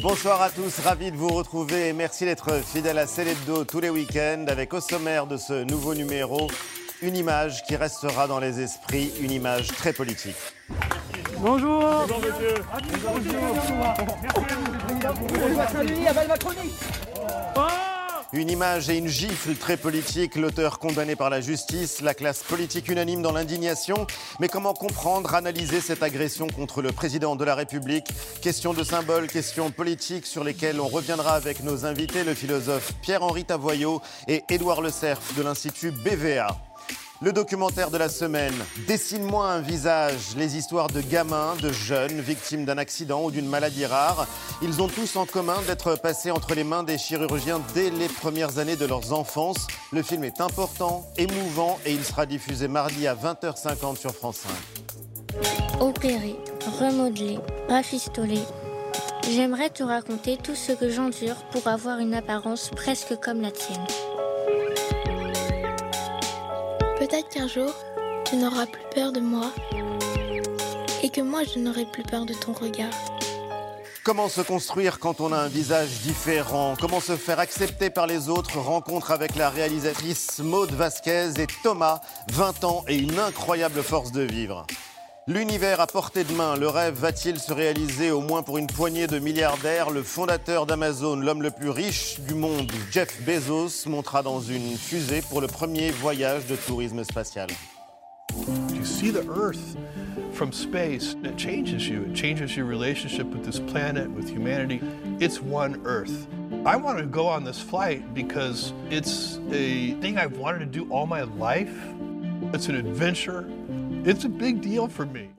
Bonsoir à tous, ravi de vous retrouver et merci d'être fidèle à Célébdo tous les week-ends avec au sommaire de ce nouveau numéro une image qui restera dans les esprits, une image très politique. Bonjour. Bonjour monsieur. Une image et une gifle très politique, l'auteur condamné par la justice, la classe politique unanime dans l'indignation. Mais comment comprendre, analyser cette agression contre le président de la République? Question de symboles, questions politiques sur lesquelles on reviendra avec nos invités, le philosophe Pierre-Henri Tavoyot et Édouard Le Cerf de l'Institut BVA. Le documentaire de la semaine, Dessine-moi un visage, les histoires de gamins, de jeunes victimes d'un accident ou d'une maladie rare. Ils ont tous en commun d'être passés entre les mains des chirurgiens dès les premières années de leur enfance. Le film est important, émouvant et il sera diffusé mardi à 20h50 sur France 5. Opéré, remodelé, rafistolé. J'aimerais te raconter tout ce que j'endure pour avoir une apparence presque comme la tienne. Peut-être qu'un jour, tu n'auras plus peur de moi et que moi, je n'aurai plus peur de ton regard. Comment se construire quand on a un visage différent? Comment se faire accepter par les autres? Rencontre avec la réalisatrice Maude Vasquez et Thomas, 20 ans et une incroyable force de vivre. L'univers à portée de main, le rêve va-t-il se réaliser au moins pour une poignée de milliardaires? Le fondateur d'Amazon, l'homme le plus riche du monde, Jeff Bezos, montera dans une fusée pour le premier voyage de tourisme spatial. You see the Earth from space, it changes you. It changes your relationship with this planet, with humanity. It's one Earth. I want to go on this flight because it's a thing I've wanted to do all my life. It's an adventure. It's a big deal for me.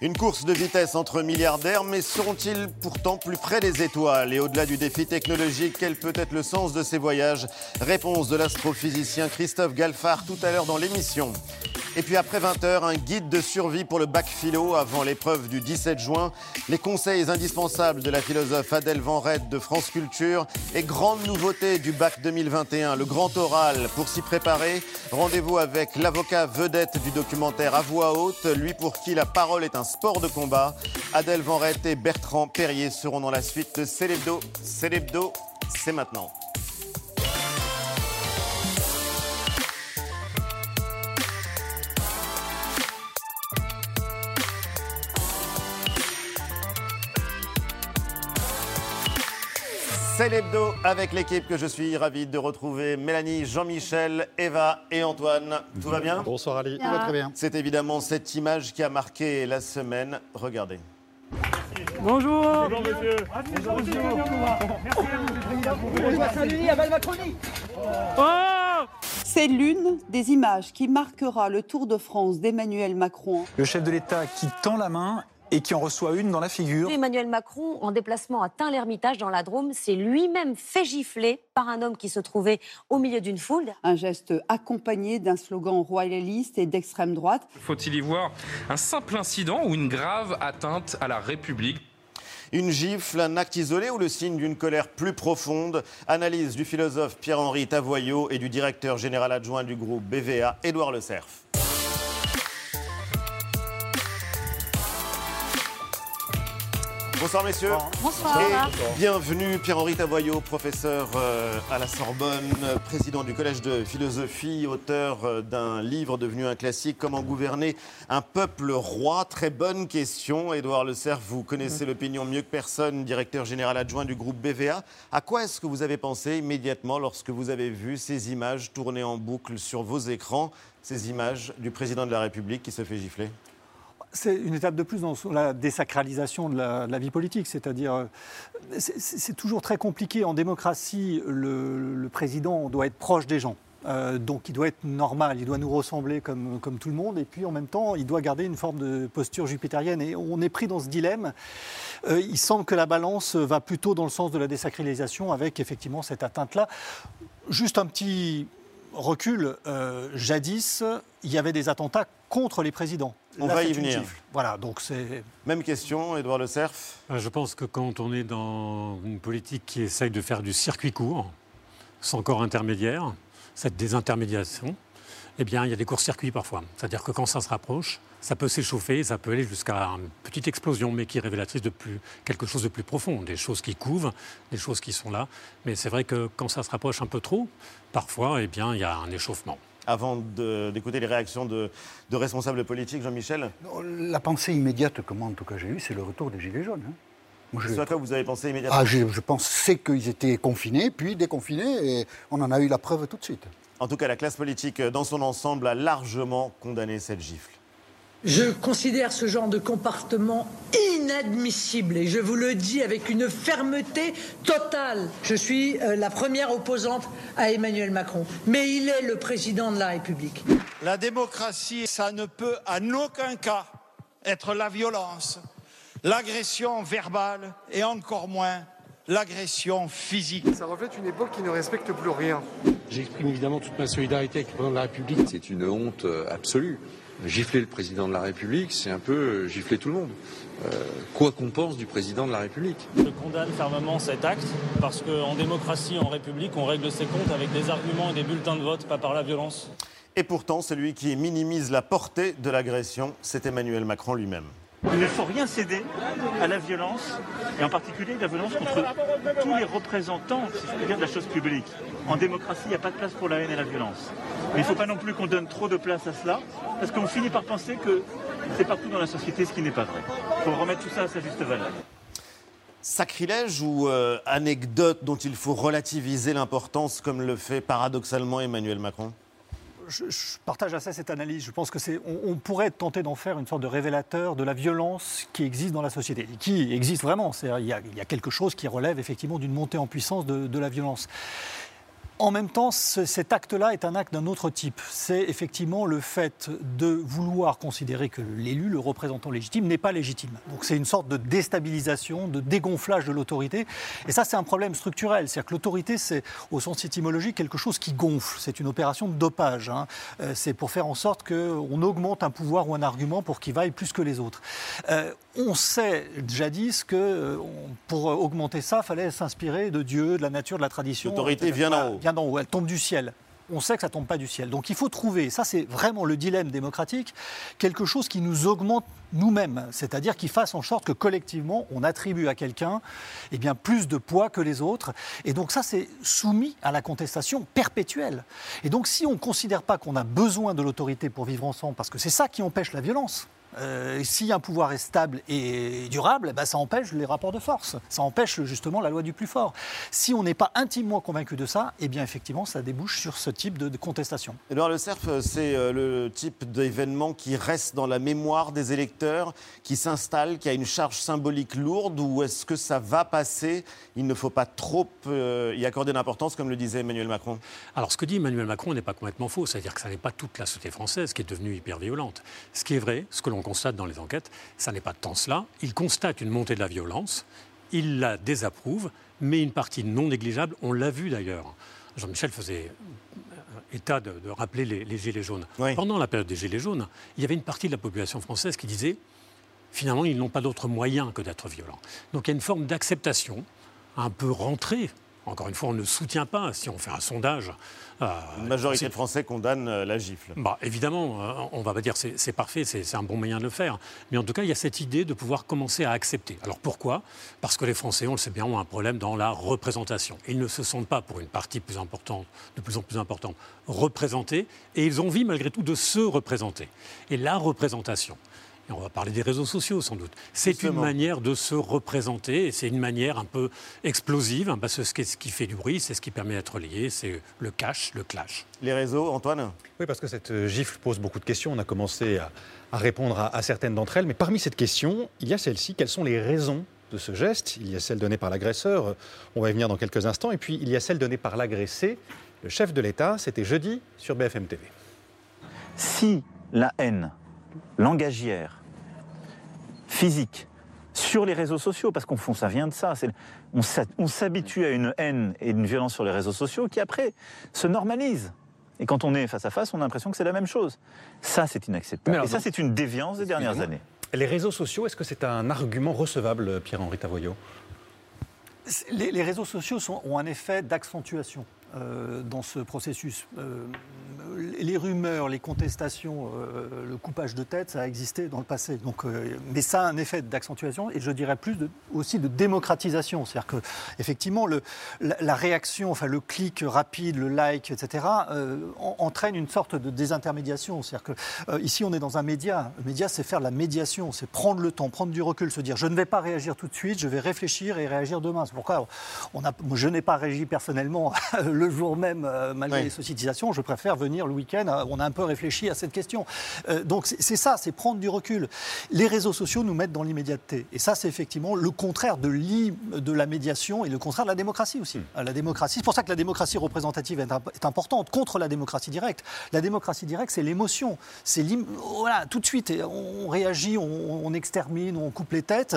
Une course de vitesse entre milliardaires, mais seront-ils pourtant plus près des étoiles Et au-delà du défi technologique, quel peut être le sens de ces voyages Réponse de l'astrophysicien Christophe Galfard tout à l'heure dans l'émission. Et puis après 20h, un guide de survie pour le bac philo avant l'épreuve du 17 juin. Les conseils indispensables de la philosophe Adèle Van Rett de France Culture. Et grande nouveauté du bac 2021, le grand oral. Pour s'y préparer, rendez-vous avec l'avocat vedette du documentaire à voix haute, lui pour qui la parole est un sport de combat. Adèle Van Rett et Bertrand Perrier seront dans la suite de Célébdo. Célébdo, c'est maintenant. C'est l'hebdo avec l'équipe que je suis ravi de retrouver. Mélanie, Jean-Michel, Eva et Antoine. Tout va bien? Bonsoir Ali, tout va très bien. C'est évidemment cette image qui a marqué la semaine. Regardez. Bonjour. Bonjour monsieur. Oh C'est l'une des images qui marquera le Tour de France d'Emmanuel Macron. Le chef de l'État qui tend la main et qui en reçoit une dans la figure. Emmanuel Macron, en déplacement à Tain-l'Hermitage dans la Drôme, s'est lui-même fait gifler par un homme qui se trouvait au milieu d'une foule. Un geste accompagné d'un slogan royaliste et d'extrême droite. Faut-il y voir un simple incident ou une grave atteinte à la République? Une gifle, un acte isolé ou le signe d'une colère plus profonde? Analyse du philosophe Pierre-Henri Tavoyot et du directeur général adjoint du groupe BVA, Édouard Le Cerf. Bonsoir messieurs. Bonsoir. Et bienvenue Pierre-Henri Tavoyot, professeur euh, à la Sorbonne, président du Collège de philosophie, auteur euh, d'un livre devenu un classique, Comment gouverner un peuple roi? Très bonne question. Édouard Le Cerf, vous connaissez l'opinion mieux que personne, directeur général adjoint du groupe BVA. À quoi est-ce que vous avez pensé immédiatement lorsque vous avez vu ces images tourner en boucle sur vos écrans, ces images du président de la République qui se fait gifler? C'est une étape de plus dans la désacralisation de la, vie politique, c'est-à-dire euh, c'est- toujours très compliqué en démocratie. Le, président doit être proche des gens. Euh, donc il doit être normal, il doit nous ressembler comme, tout le monde, et puis en même temps, il doit garder une forme de posture jupitérienne. Et on est pris dans ce dilemme. Euh, il semble que la balance va plutôt dans le sens de la désacralisation, avec effectivement cette atteinte-là. Juste un petit recul. jadis, il y avait des attentats contre les présidents. On Là, va y venir. gifle. Voilà, donc c'est. Même question, Édouard Le Cerf. Euh, Je pense que quand on est dans une politique qui essaye de faire du circuit court, sans corps intermédiaire, cette désintermédiation, eh bien, il y a des courts-circuits parfois. C'est-à-dire que quand ça se rapproche, ça peut s'échauffer, ça peut aller jusqu'à une petite explosion, mais qui est révélatrice de plus, quelque chose de plus profond, des choses qui couvent, des choses qui sont là. Mais c'est vrai que quand ça se rapproche un peu trop, parfois, eh bien, il y a un échauffement. Avant d'écouter les réactions de, responsables politiques, Jean-Michel La pensée immédiate, comme en tout cas j'ai eu, c'est le retour des Gilets jaunes. Hein. C'est à quoi vous avez pensé immédiatement ah, je, je pensais qu'ils étaient confinés, puis déconfinés, et on en a eu la preuve tout de suite. En tout cas, la classe politique dans son ensemble a largement condamné cette gifle. Je considère ce genre de comportement inadmissible et je vous le dis avec une fermeté totale. Je suis euh, la première opposante à Emmanuel Macron, mais il est le président de la République. La démocratie, ça ne peut en aucun cas être la violence, l'agression verbale et encore moins l'agression physique. Ça reflète une époque qui ne respecte plus rien. J'exprime évidemment toute ma solidarité avec le président de la République. C'est une honte absolue. Gifler le président de la République, c'est un peu gifler tout le monde. Euh, quoi qu'on pense du président de la République. Je condamne fermement cet acte parce qu'en démocratie, en République, on règle ses comptes avec des arguments et des bulletins de vote, pas par la violence. Et pourtant, celui qui minimise la portée de l'agression, c'est Emmanuel Macron lui-même. Il ne faut rien céder à la violence, et en particulier la violence contre tous les représentants, si je dire, de la chose publique. En démocratie, il n'y a pas de place pour la haine et la violence. Mais il ne faut pas non plus qu'on donne trop de place à cela, parce qu'on finit par penser que c'est partout dans la société ce qui n'est pas vrai. Il faut remettre tout ça à sa juste valeur. Sacrilège ou euh, anecdote dont il faut relativiser l'importance, comme le fait paradoxalement Emmanuel Macron? Je, partage assez cette analyse. Je pense que c'est, on, pourrait tenté d'en faire une sorte de révélateur de la violence qui existe dans la société, et qui existe vraiment. Il y, a, il y, a, quelque chose qui relève effectivement d'une montée en puissance de, de la violence. En même temps, cet acte-là est un acte d'un autre type. C'est effectivement le fait de vouloir considérer que l'élu, le représentant légitime, n'est pas légitime. Donc c'est une sorte de déstabilisation, de dégonflage de l'autorité. Et ça, c'est un problème structurel. C'est-à-dire que l'autorité, c'est au sens étymologique quelque chose qui gonfle. C'est une opération de dopage. Hein. Euh, c'est pour faire en sorte qu'on augmente un pouvoir ou un argument pour qu'il vaille plus que les autres. Euh, on sait jadis que euh, pour augmenter ça, il fallait s'inspirer de Dieu, de la nature, de la tradition. L'autorité vient d'en haut elle tombe du ciel. On sait que ça tombe pas du ciel. Donc il faut trouver, ça c'est vraiment le dilemme démocratique, quelque chose qui nous augmente nous-mêmes, c'est-à-dire qui fasse en sorte que collectivement on attribue à quelqu'un eh plus de poids que les autres. Et donc ça c'est soumis à la contestation perpétuelle. Et donc si on ne considère pas qu'on a besoin de l'autorité pour vivre ensemble, parce que c'est ça qui empêche la violence, euh, si un pouvoir est stable et durable, bah, ça empêche les rapports de force. Ça empêche justement la loi du plus fort. Si on n'est pas intimement convaincu de ça, eh bien effectivement, ça débouche sur ce type de, contestation. Edouard Le Cerf, c'est euh, le type d'événement qui reste dans la mémoire des électeurs, qui s'installe, qui a une charge symbolique lourde, ou est-ce que ça va passer? Il ne faut pas trop euh, y accorder d'importance, comme le disait Emmanuel Macron. Alors, ce que dit Emmanuel Macron n'est pas complètement faux. C'est-à-dire que ça n'est pas toute la société française qui est devenue hyper violente. Ce qui est vrai, ce que l'on constate dans les enquêtes, ça n'est pas tant cela. Il constate une montée de la violence, il la désapprouve, mais une partie non négligeable, on l'a vu d'ailleurs. Jean-Michel faisait euh, état de, rappeler les, Gilets jaunes. Pendant la période des Gilets jaunes, il y avait une partie de la population française qui disait finalement, ils n'ont pas d'autre moyen que d'être violents. Donc il y a une forme d'acceptation un peu rentrée encore une fois, on ne soutient pas, si on fait un sondage. Euh, Une majorité de Français condamnent euh, la gifle. Bah, évidemment, euh, on va pas dire c'est, c'est parfait, c'est, un bon moyen de le faire. Mais en tout cas, il y a cette idée de pouvoir commencer à accepter. Alors pourquoi? Parce que les Français, on le sait bien, ont un problème dans la représentation. Ils ne se sentent pas, pour une partie plus importante, de plus en plus importante, représentés. Et ils ont envie, malgré tout, de se représenter. Et la représentation, on va parler des réseaux sociaux sans doute. C'est une manière de se représenter et c'est une manière un peu explosive, hein, parce que ce qui fait du bruit, c'est ce qui permet d'être lié, c'est le cash, le clash. Les réseaux, Antoine? Oui, parce que cette euh, gifle pose beaucoup de questions. On a commencé à, répondre à, certaines d'entre elles, mais parmi cette question, il y a celle-ci. Quelles sont les raisons de ce geste? Il y a celle donnée par l'agresseur, on va y venir dans quelques instants, et puis il y a celle donnée par l'agressé, le chef de l'État, c'était jeudi sur BFM TV. Si la haine langagière physique sur les réseaux sociaux, parce qu'on fond, ça vient de ça. On s'habitue à une haine et une violence sur les réseaux sociaux qui après se normalise. Et quand on est face à face, on a l'impression que c'est la même chose. Ça, c'est inacceptable. et ça, c'est une déviance des dernières années. Les réseaux sociaux, est-ce que c'est un argument recevable, Pierre-Henri Tavoyot les, réseaux sociaux ont un effet d'accentuation. Euh, dans ce processus. Euh, les rumeurs, les contestations, euh, le coupage de tête, ça a existé dans le passé. Donc, mais ça a un effet d'accentuation et je dirais plus aussi de démocratisation. C'est-à-dire que effectivement, la, réaction, enfin le clic rapide, le like, etc., entraîne une sorte de désintermédiation. C'est-à-dire que ici, on est dans un média. Le média, c'est faire la médiation, c'est prendre le temps, prendre du recul, se dire je ne vais pas réagir tout de suite, je vais réfléchir et réagir demain. C'est pourquoi je n'ai pas réagi personnellement le jour même, euh, malgré oui. les sollicitations. Je préfère venir le week-end. euh, On a un peu réfléchi à cette question. Euh, donc c'est ça, c'est prendre du recul. Les réseaux sociaux nous mettent dans l'immédiateté. Et ça, c'est effectivement le contraire de, la médiation et le contraire de la démocratie aussi. Euh, La démocratie, c'est pour ça que la démocratie représentative est, imp- est importante contre la démocratie directe. La démocratie directe, c'est l'émotion. C'est voilà, tout de suite, on réagit, on, on extermine, on coupe les têtes.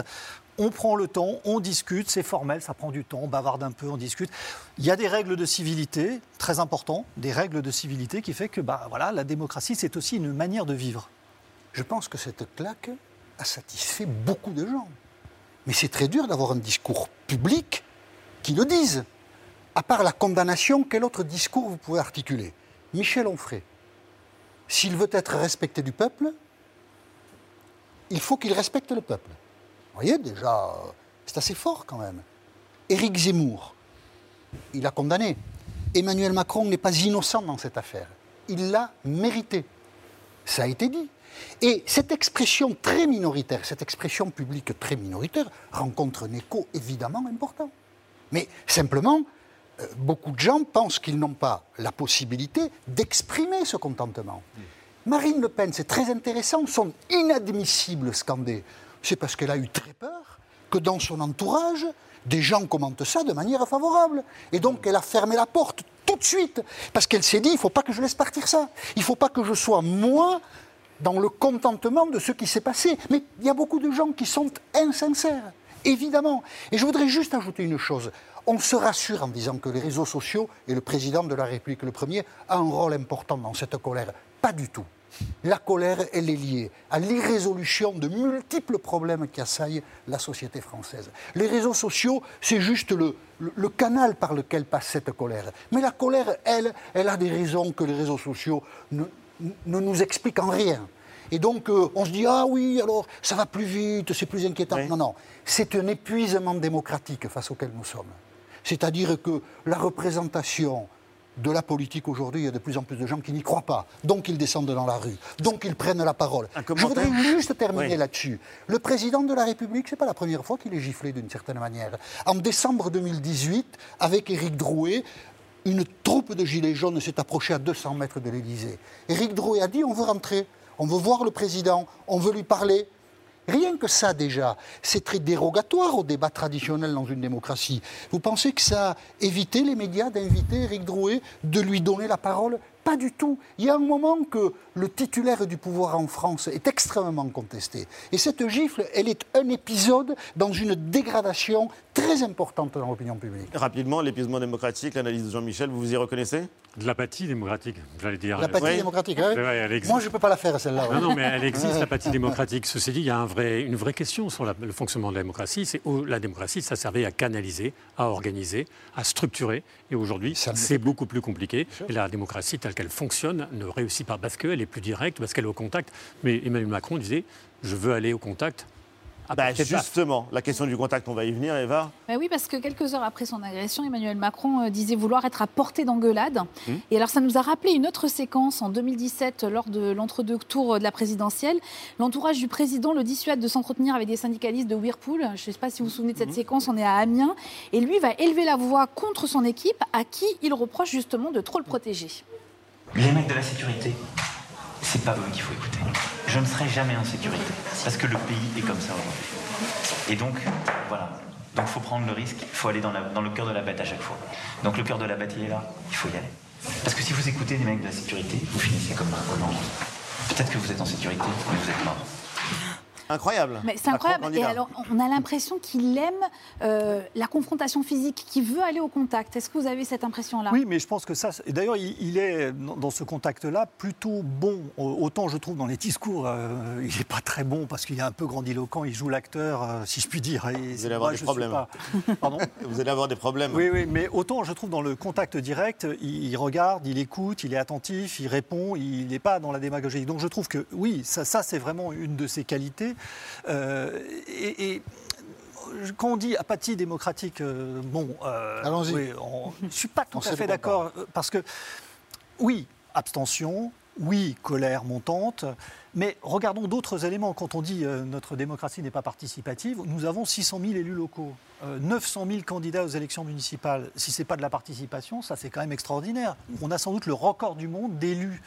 On prend le temps, on discute, c'est formel, ça prend du temps, on bavarde un peu, on discute. Il y a des règles de civilité, très important, des règles de civilité qui fait que bah, la démocratie, c'est aussi une manière de vivre. Je pense que cette claque a satisfait beaucoup de gens. Mais c'est très dur d'avoir un discours public qui le dise. À part la condamnation, quel autre discours vous pouvez articuler? Michel Onfray, s'il veut être respecté du peuple, il faut qu'il respecte le peuple. Vous voyez, déjà, euh, c'est assez fort quand même. Éric Zemmour, il a condamné. Emmanuel Macron n'est pas innocent dans cette affaire. Il l'a mérité. Ça a été dit. Et cette expression très minoritaire, cette expression publique très minoritaire, rencontre un écho évidemment important. Mais simplement, euh, beaucoup de gens pensent qu'ils n'ont pas la possibilité d'exprimer ce contentement. Marine Le Pen, c'est très intéressant, son inadmissible scandé, c'est parce qu'elle a eu très peur que dans son entourage, des gens commentent ça de manière favorable. Et donc elle a fermé la porte tout de suite, parce qu'elle s'est dit, il ne faut pas que je laisse partir ça. Il ne faut pas que je sois moi dans le contentement de ce qui s'est passé. Mais il y a beaucoup de gens qui sont insincères, évidemment. Et je voudrais juste ajouter une chose. On se rassure en disant que les réseaux sociaux et le président de la République, le premier, a un rôle important dans cette colère. Pas du tout. La colère, elle est liée à l'irrésolution de multiples problèmes qui assaillent la société française. Les réseaux sociaux, c'est juste le, le- le canal par lequel passe cette colère. Mais la colère, elle, elle a des raisons que les réseaux sociaux ne, ne nous expliquent en rien. Et donc, euh, on se dit, ah oui, alors, ça va plus vite, c'est plus inquiétant. Non, non, c'est un épuisement démocratique face auquel nous sommes. C'est-à-dire que la représentation de la politique aujourd'hui, il y a de plus en plus de gens qui n'y croient pas. Donc ils descendent dans la rue. Donc ils prennent la parole. Je voudrais juste terminer Oui. là-dessus. Le président de la République, c'est pas la première fois qu'il est giflé d'une certaine manière. En décembre 2018, avec Éric Drouet, une troupe de gilets jaunes s'est approchée à 200 mètres de l'Élysée. Éric Drouet a dit on veut rentrer, on veut voir le président, on veut lui parler. Rien que ça déjà, c'est très dérogatoire au débat traditionnel dans une démocratie. Vous pensez que ça a évité les médias d'inviter Éric Drouet, de lui donner la parole Pas du tout. Il y a un moment que le titulaire du pouvoir en France est extrêmement contesté. Et cette gifle, elle est un épisode dans une dégradation très importante dans l'opinion publique. Rapidement, l'épuisement démocratique, l'analyse de Jean-Michel, vous vous y reconnaissez? De l'apathie démocratique, j'allais dire. L'apathie Oui. démocratique, hein Ouais, elle existe. Moi, je ne peux pas la faire, celle-là. Non, ouais. non, mais elle existe, l'apathie démocratique. Ceci dit, il y a un vrai- une vraie question sur la- le fonctionnement de la démocratie. C'est où la démocratie, ça servait à canaliser, à organiser, à structurer. Et aujourd'hui, c'est beaucoup plus compliqué. Et la démocratie, telle qu'elle fonctionne, ne réussit pas parce qu'elle est plus directe, parce qu'elle est au contact. Mais Emmanuel Macron disait Je veux aller au contact. Bah. Justement, la question du contact, on va y venir, Eva. Bah oui, parce que quelques heures après son agression, Emmanuel Macron euh, disait vouloir être à portée d'engueulade. Mmh. Et alors, ça nous a rappelé une autre séquence en 2017, lors de l'entre-deux tours de la présidentielle. L'entourage du président le dissuade de s'entretenir avec des syndicalistes de Whirlpool. Je ne sais pas si vous vous souvenez de cette Mmh. séquence, on est à Amiens. Et lui va élever la voix contre son équipe, à qui il reproche justement de trop le protéger. Les mecs de la sécurité, c'est pas eux qu'il faut écouter. Je ne serai jamais en sécurité, parce que le pays est comme ça aujourd'hui. Et donc, voilà. Donc faut prendre le risque, il faut aller dans, le cœur de la bête à chaque fois. Donc le cœur de la bête, il est là, il faut y aller. Parce que si vous écoutez les mecs de la sécurité, vous finissez comme un. Peut-être que vous êtes en sécurité, mais vous êtes mort. Incroyable. Mais c'est incroyable. Et alors, on a l'impression qu'il aime euh, la confrontation physique, qu'il veut aller au contact. Est-ce que vous avez cette impression-là? Oui, mais je pense que ça. et D'ailleurs, il, il est dans ce contact-là plutôt bon. Au- Autant je trouve dans les discours, euh, il n'est pas très bon parce qu'il est un peu grandiloquent. Il joue l'acteur, euh, si je puis dire. et Vous allez avoir moi, des problèmes. pas- Pardon? Vous allez avoir des problèmes. Oui, oui, mais autant je trouve dans le contact direct, il, il regarde, il écoute, il est attentif, il répond, il n'est pas dans la démagogie. Donc je trouve que oui, ça, ça c'est vraiment une de ses qualités. Euh, et, et quand on dit apathie démocratique, euh, bon, euh, Allons-y. oui, je ne suis pas tout à fait d'accord parce que oui, abstention, oui, colère montante, mais regardons d'autres éléments. Quand on dit euh, notre démocratie n'est pas participative, nous avons 600 000 élus locaux, euh, 900 000 candidats aux élections municipales. Si ce n'est pas de la participation, ça c'est quand même extraordinaire. On a sans doute le record du monde d'élus.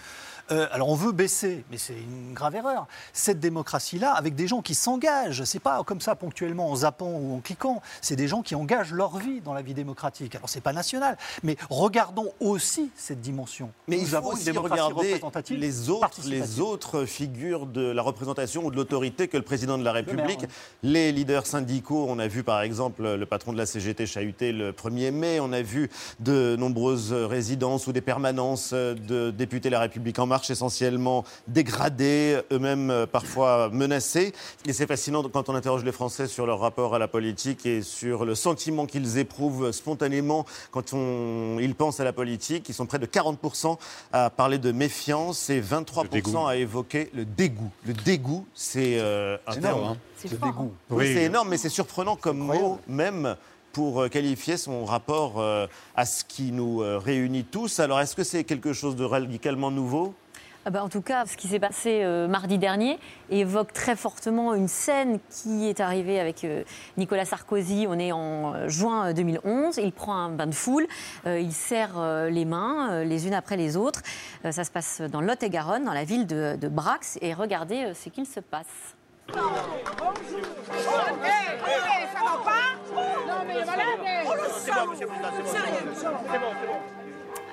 Euh, alors on veut baisser, mais c'est une grave erreur. Cette démocratie-là, avec des gens qui s'engagent, c'est pas comme ça ponctuellement en zappant ou en cliquant, c'est des gens qui engagent leur vie dans la vie démocratique. Alors c'est pas national, mais regardons aussi cette dimension. Mais Nous il faut aussi regarder les autres, les autres figures de la représentation ou de l'autorité que le président de la maire, République. ouais. Les leaders syndicaux, on a vu par exemple le patron de la CGT chahuté le 1er mai, on a vu de nombreuses résidences ou des permanences de députés La République En Marche essentiellement dégradées, eux-mêmes euh, parfois menacés. Et c'est fascinant quand on interroge les Français sur leur rapport à la politique et sur le sentiment qu'ils éprouvent spontanément quand on, ils pensent à la politique. Ils sont près de 40% à parler de méfiance et 23% à évoquer le dégoût. Le dégoût, c'est euh, un terme. énorme, hein. C'est Le fort, dégoût. Oui, Oui. c'est énorme, mais c'est surprenant comme mot, même pour euh, qualifier son rapport euh, à ce qui nous euh, réunit tous. Alors, est-ce que c'est quelque chose de radicalement nouveau? Ah bah, en tout cas, ce qui s'est passé euh, mardi dernier évoque très fortement une scène qui est arrivée avec euh, Nicolas Sarkozy. On est en euh, juin 2011. Il prend un bain de foule. euh, il serre euh, les mains euh, les unes après les autres. Euh, ça se passe dans Lot-et-Garonne, dans la ville de, de Brax. Et regardez euh, ce qu'il se passe.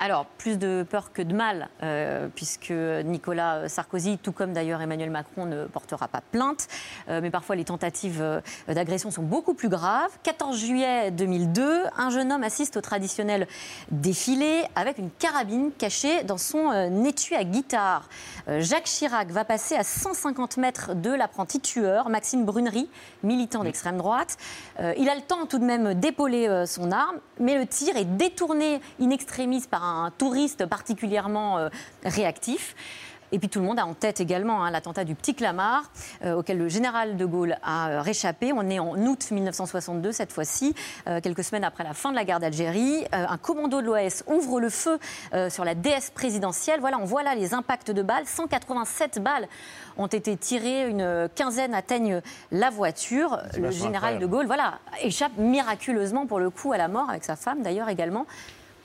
Alors, plus de peur que de mal, euh, puisque Nicolas Sarkozy, tout comme d'ailleurs Emmanuel Macron, ne portera pas plainte. Euh, mais parfois, les tentatives euh, d'agression sont beaucoup plus graves. 14 juillet 2002, un jeune homme assiste au traditionnel défilé avec une carabine cachée dans son euh, étui à guitare. Euh, Jacques Chirac va passer à 150 mètres de l'apprenti tueur, Maxime Brunery, militant d'extrême droite. Euh, il a le temps tout de même d'épauler euh, son arme, mais le tir est détourné in extremis par un touriste particulièrement euh, réactif. Et puis tout le monde a en tête également hein, l'attentat du Petit Clamart, euh, auquel le général de Gaulle a euh, réchappé. On est en août 1962 cette fois-ci, euh, quelques semaines après la fin de la guerre d'Algérie. Euh, un commando de l'OS ouvre le feu sur la déesse présidentielle. Voilà, on voit là les impacts de balles. 187 balles ont été tirées, une quinzaine atteignent la voiture. Le général de. Gaulle, voilà, échappe miraculeusement pour le coup à la mort, avec sa femme d'ailleurs également.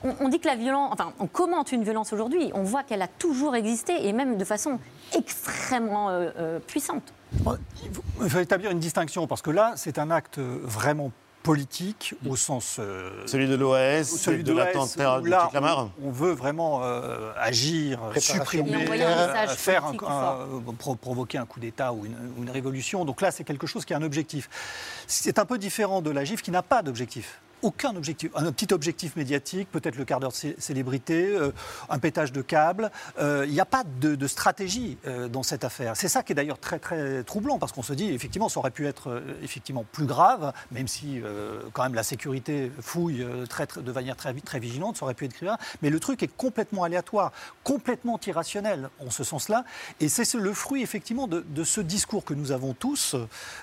On, on dit que la violence, enfin, on commente une violence aujourd'hui. On voit qu'elle a toujours existé et même de façon extrêmement euh, euh, puissante. Il faut établir une distinction parce que là, c'est un acte vraiment politique au sens euh, Celui de l'OAS, celui de l'OAS, l'attentat Petit Clamart on, on veut vraiment euh, agir, supprimer, un euh, faire un, politique un- fort. euh, pro- provoquer un coup d'État ou une, ou une révolution. Donc là, c'est quelque chose qui a un objectif. C'est un peu différent de la GIF qui n'a pas d'objectif. Aucun objectif. Un petit objectif médiatique, peut-être le quart d'heure de cé- célébrité, euh, un pétage de câble. Euh, Il n'y a pas de, stratégie euh, dans cette affaire. C'est ça qui est d'ailleurs très très troublant parce qu'on se dit effectivement ça aurait pu être effectivement plus grave, même si quand même la sécurité fouille très, très- de manière très, très vigilante, ça aurait pu être grave. Mais le truc est complètement aléatoire, complètement irrationnel en ce sens-là. Et c'est ce- le fruit effectivement de, ce discours que nous avons tous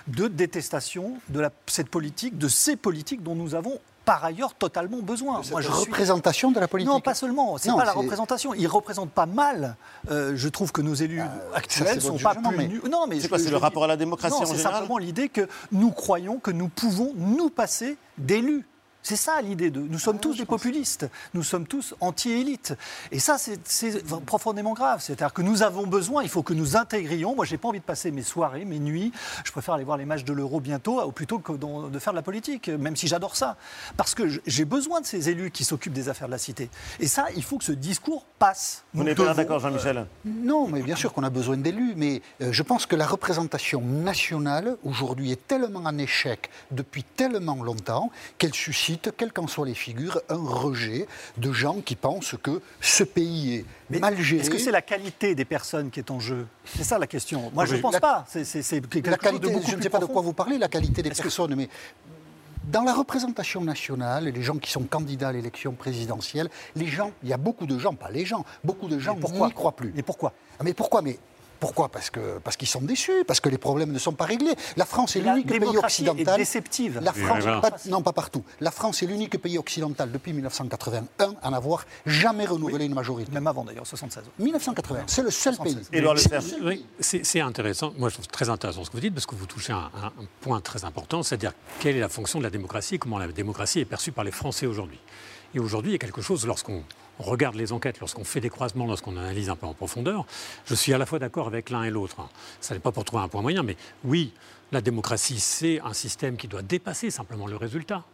de détestation de cette politique, de ces politiques dont nous avons par ailleurs totalement besoin. Moi, je suis- représentation de la politique. non, pas seulement. C'est pas la c'est- représentation. Ils représentent pas mal. Euh, je trouve que nos élus actuels c'est sont pas jugement, plus mais-. Non, mais C'est quoi, c'est je- le rapport à la démocratie Non, en c'est général simplement l'idée que nous croyons que nous pouvons nous passer d'élus. C'est ça l'idée de. Nous sommes tous des populistes. Nous sommes tous anti-élites. Et ça, c'est- profondément grave. C'est-à-dire que nous avons besoin, il faut que nous intégrions. Moi, j'ai pas envie de passer mes soirées, mes nuits. Je préfère aller voir les matchs de l'Euro bientôt, plutôt que de faire de la politique, même si j'adore ça. Parce que j'ai besoin de ces élus qui s'occupent des affaires de la cité. Et ça, il faut que ce discours passe. Vous n'êtes pas d'accord, euh, Jean-Michel Non, mais bien sûr qu'on a besoin d'élus, mais euh, je pense que la représentation nationale, aujourd'hui, est tellement en échec depuis tellement longtemps qu'elle suscite, quelles qu'en soient les figures, un rejet de gens qui pensent que ce pays est mal géré. Est-ce que c'est la qualité des personnes qui est en jeu? C'est ça la question. Moi, je ne pense La- pas. C'est la qualité, de beaucoup je ne sais pas de quoi vous parlez, la qualité des personnes, mais dans la représentation nationale, les gens qui sont candidats à l'élection présidentielle, les gens, il y a beaucoup de gens, pas les gens, beaucoup de gens pourquoi? n'y croient plus. Et pourquoi? Ah, Mais pourquoi? Mais pourquoi? Parce que parce qu'ils sont déçus, parce que les problèmes ne sont pas réglés. La France est l'unique pays démocratie est occidental. déceptive. La France, pas- non pas partout. La France est l'unique pays occidental depuis 1981 à n'avoir jamais renouvelé une majorité. Même avant d'ailleurs, 76. 1980, c'est le seul pays. Oui, c'est c'est intéressant. Moi, je trouve très intéressant ce que vous dites parce que vous touchez un, un- un point très important, c'est-à-dire quelle est la fonction de la démocratie et comment la démocratie est perçue par les Français aujourd'hui. Et aujourd'hui, il y a quelque chose, lorsqu'on regarde les enquêtes, lorsqu'on fait des croisements, lorsqu'on analyse un peu en profondeur, je suis à la fois d'accord avec l'un et l'autre. Ça n'est pas pour trouver un point moyen, mais oui, la démocratie, c'est un système qui doit dépasser simplement le résultat.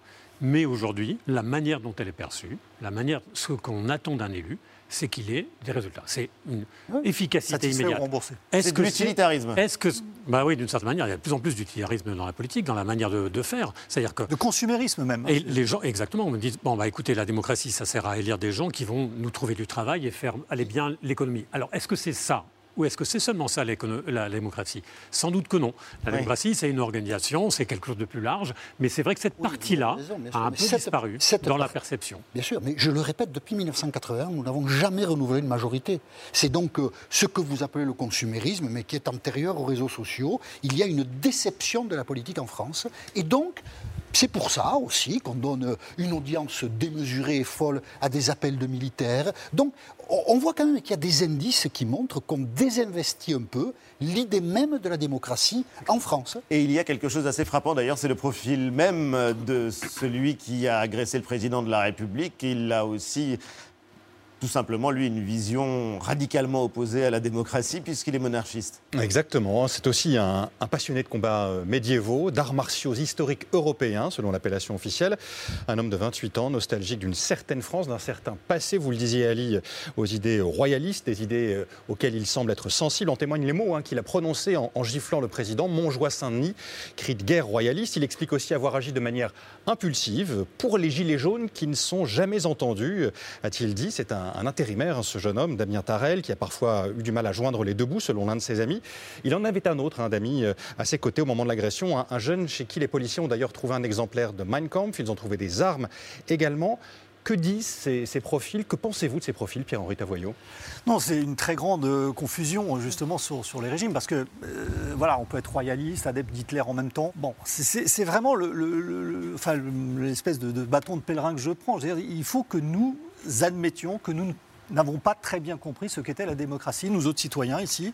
Mais aujourd'hui, la manière dont elle est perçue, la manière, ce qu'on attend d'un élu, c'est qu'il ait des résultats. C'est une efficacité immédiate. remboursé. C'est de l'utilitarisme. Est-ce que, bah oui, d'une certaine manière, il y a de plus en plus d'utilitarisme dans la politique, dans la manière de, de faire. C'est-à-dire que de consumérisme même. Et les gens, exactement, on me dit bon bah écoutez, la démocratie, ça sert à élire des gens qui vont nous trouver du travail et faire aller bien l'économie. Alors est-ce que c'est ça ou est-ce que c'est seulement ça la démocratie? Sans doute que non. La Oui. démocratie, c'est une organisation, c'est quelque chose de plus large, mais c'est vrai que cette partie-là a un peu cette- disparu cette dans la perception. Bien sûr, mais je le répète, depuis 1980, nous n'avons jamais renouvelé une majorité. C'est donc euh, ce que vous appelez le consumérisme, mais qui est antérieur aux réseaux sociaux. Il y a une déception de la politique en France. Et donc, c'est pour ça aussi qu'on donne une audience démesurée et folle à des appels de militaires. Donc, on- voit quand même qu'il y a des indices qui montrent qu'on désinvestit un peu l'idée même de la démocratie en France. Et il y a quelque chose d'assez frappant d'ailleurs, c'est le profil même de celui qui a agressé le président de la République. Il a aussi tout simplement, lui, une vision radicalement opposée à la démocratie puisqu'il est monarchiste. Exactement. C'est aussi un, passionné de combats euh, médiévaux, d'arts martiaux historiques européens, selon l'appellation officielle. Un homme de 28 ans, nostalgique d'une certaine France, d'un certain passé, vous le disiez Ali, aux idées royalistes, des idées euh, auxquelles il semble être sensible. En témoignent les mots hein, qu'il a prononcés en, en giflant le président, Montjoie-Saint-Denis, cri de guerre royaliste. Il explique aussi avoir agi de manière impulsive pour les gilets jaunes qui ne sont jamais entendus, a-t-il dit. C'est un, un intérimaire, hein, ce jeune homme, Damien Tarel, qui a parfois eu du mal à joindre les deux bouts, selon l'un de ses amis. Il en avait un autre, un d'amis euh, à ses côtés au moment de l'agression, un, un jeune chez qui les policiers ont d'ailleurs trouvé un exemplaire de Mein Kampf. Ils ont trouvé des armes également. Que disent ces, profils? Que pensez-vous de ces profils, Pierre-Henri Tavoyot Non, c'est une très grande euh, confusion justement sur, les régimes parce que euh, voilà, on peut être royaliste, adepte d'Hitler en même temps. Bon, c'est- vraiment l'espèce de, bâton de pèlerin que je prends. Il faut que nous admettions que nous n'avons pas très bien compris ce qu'était la démocratie, nous autres citoyens ici.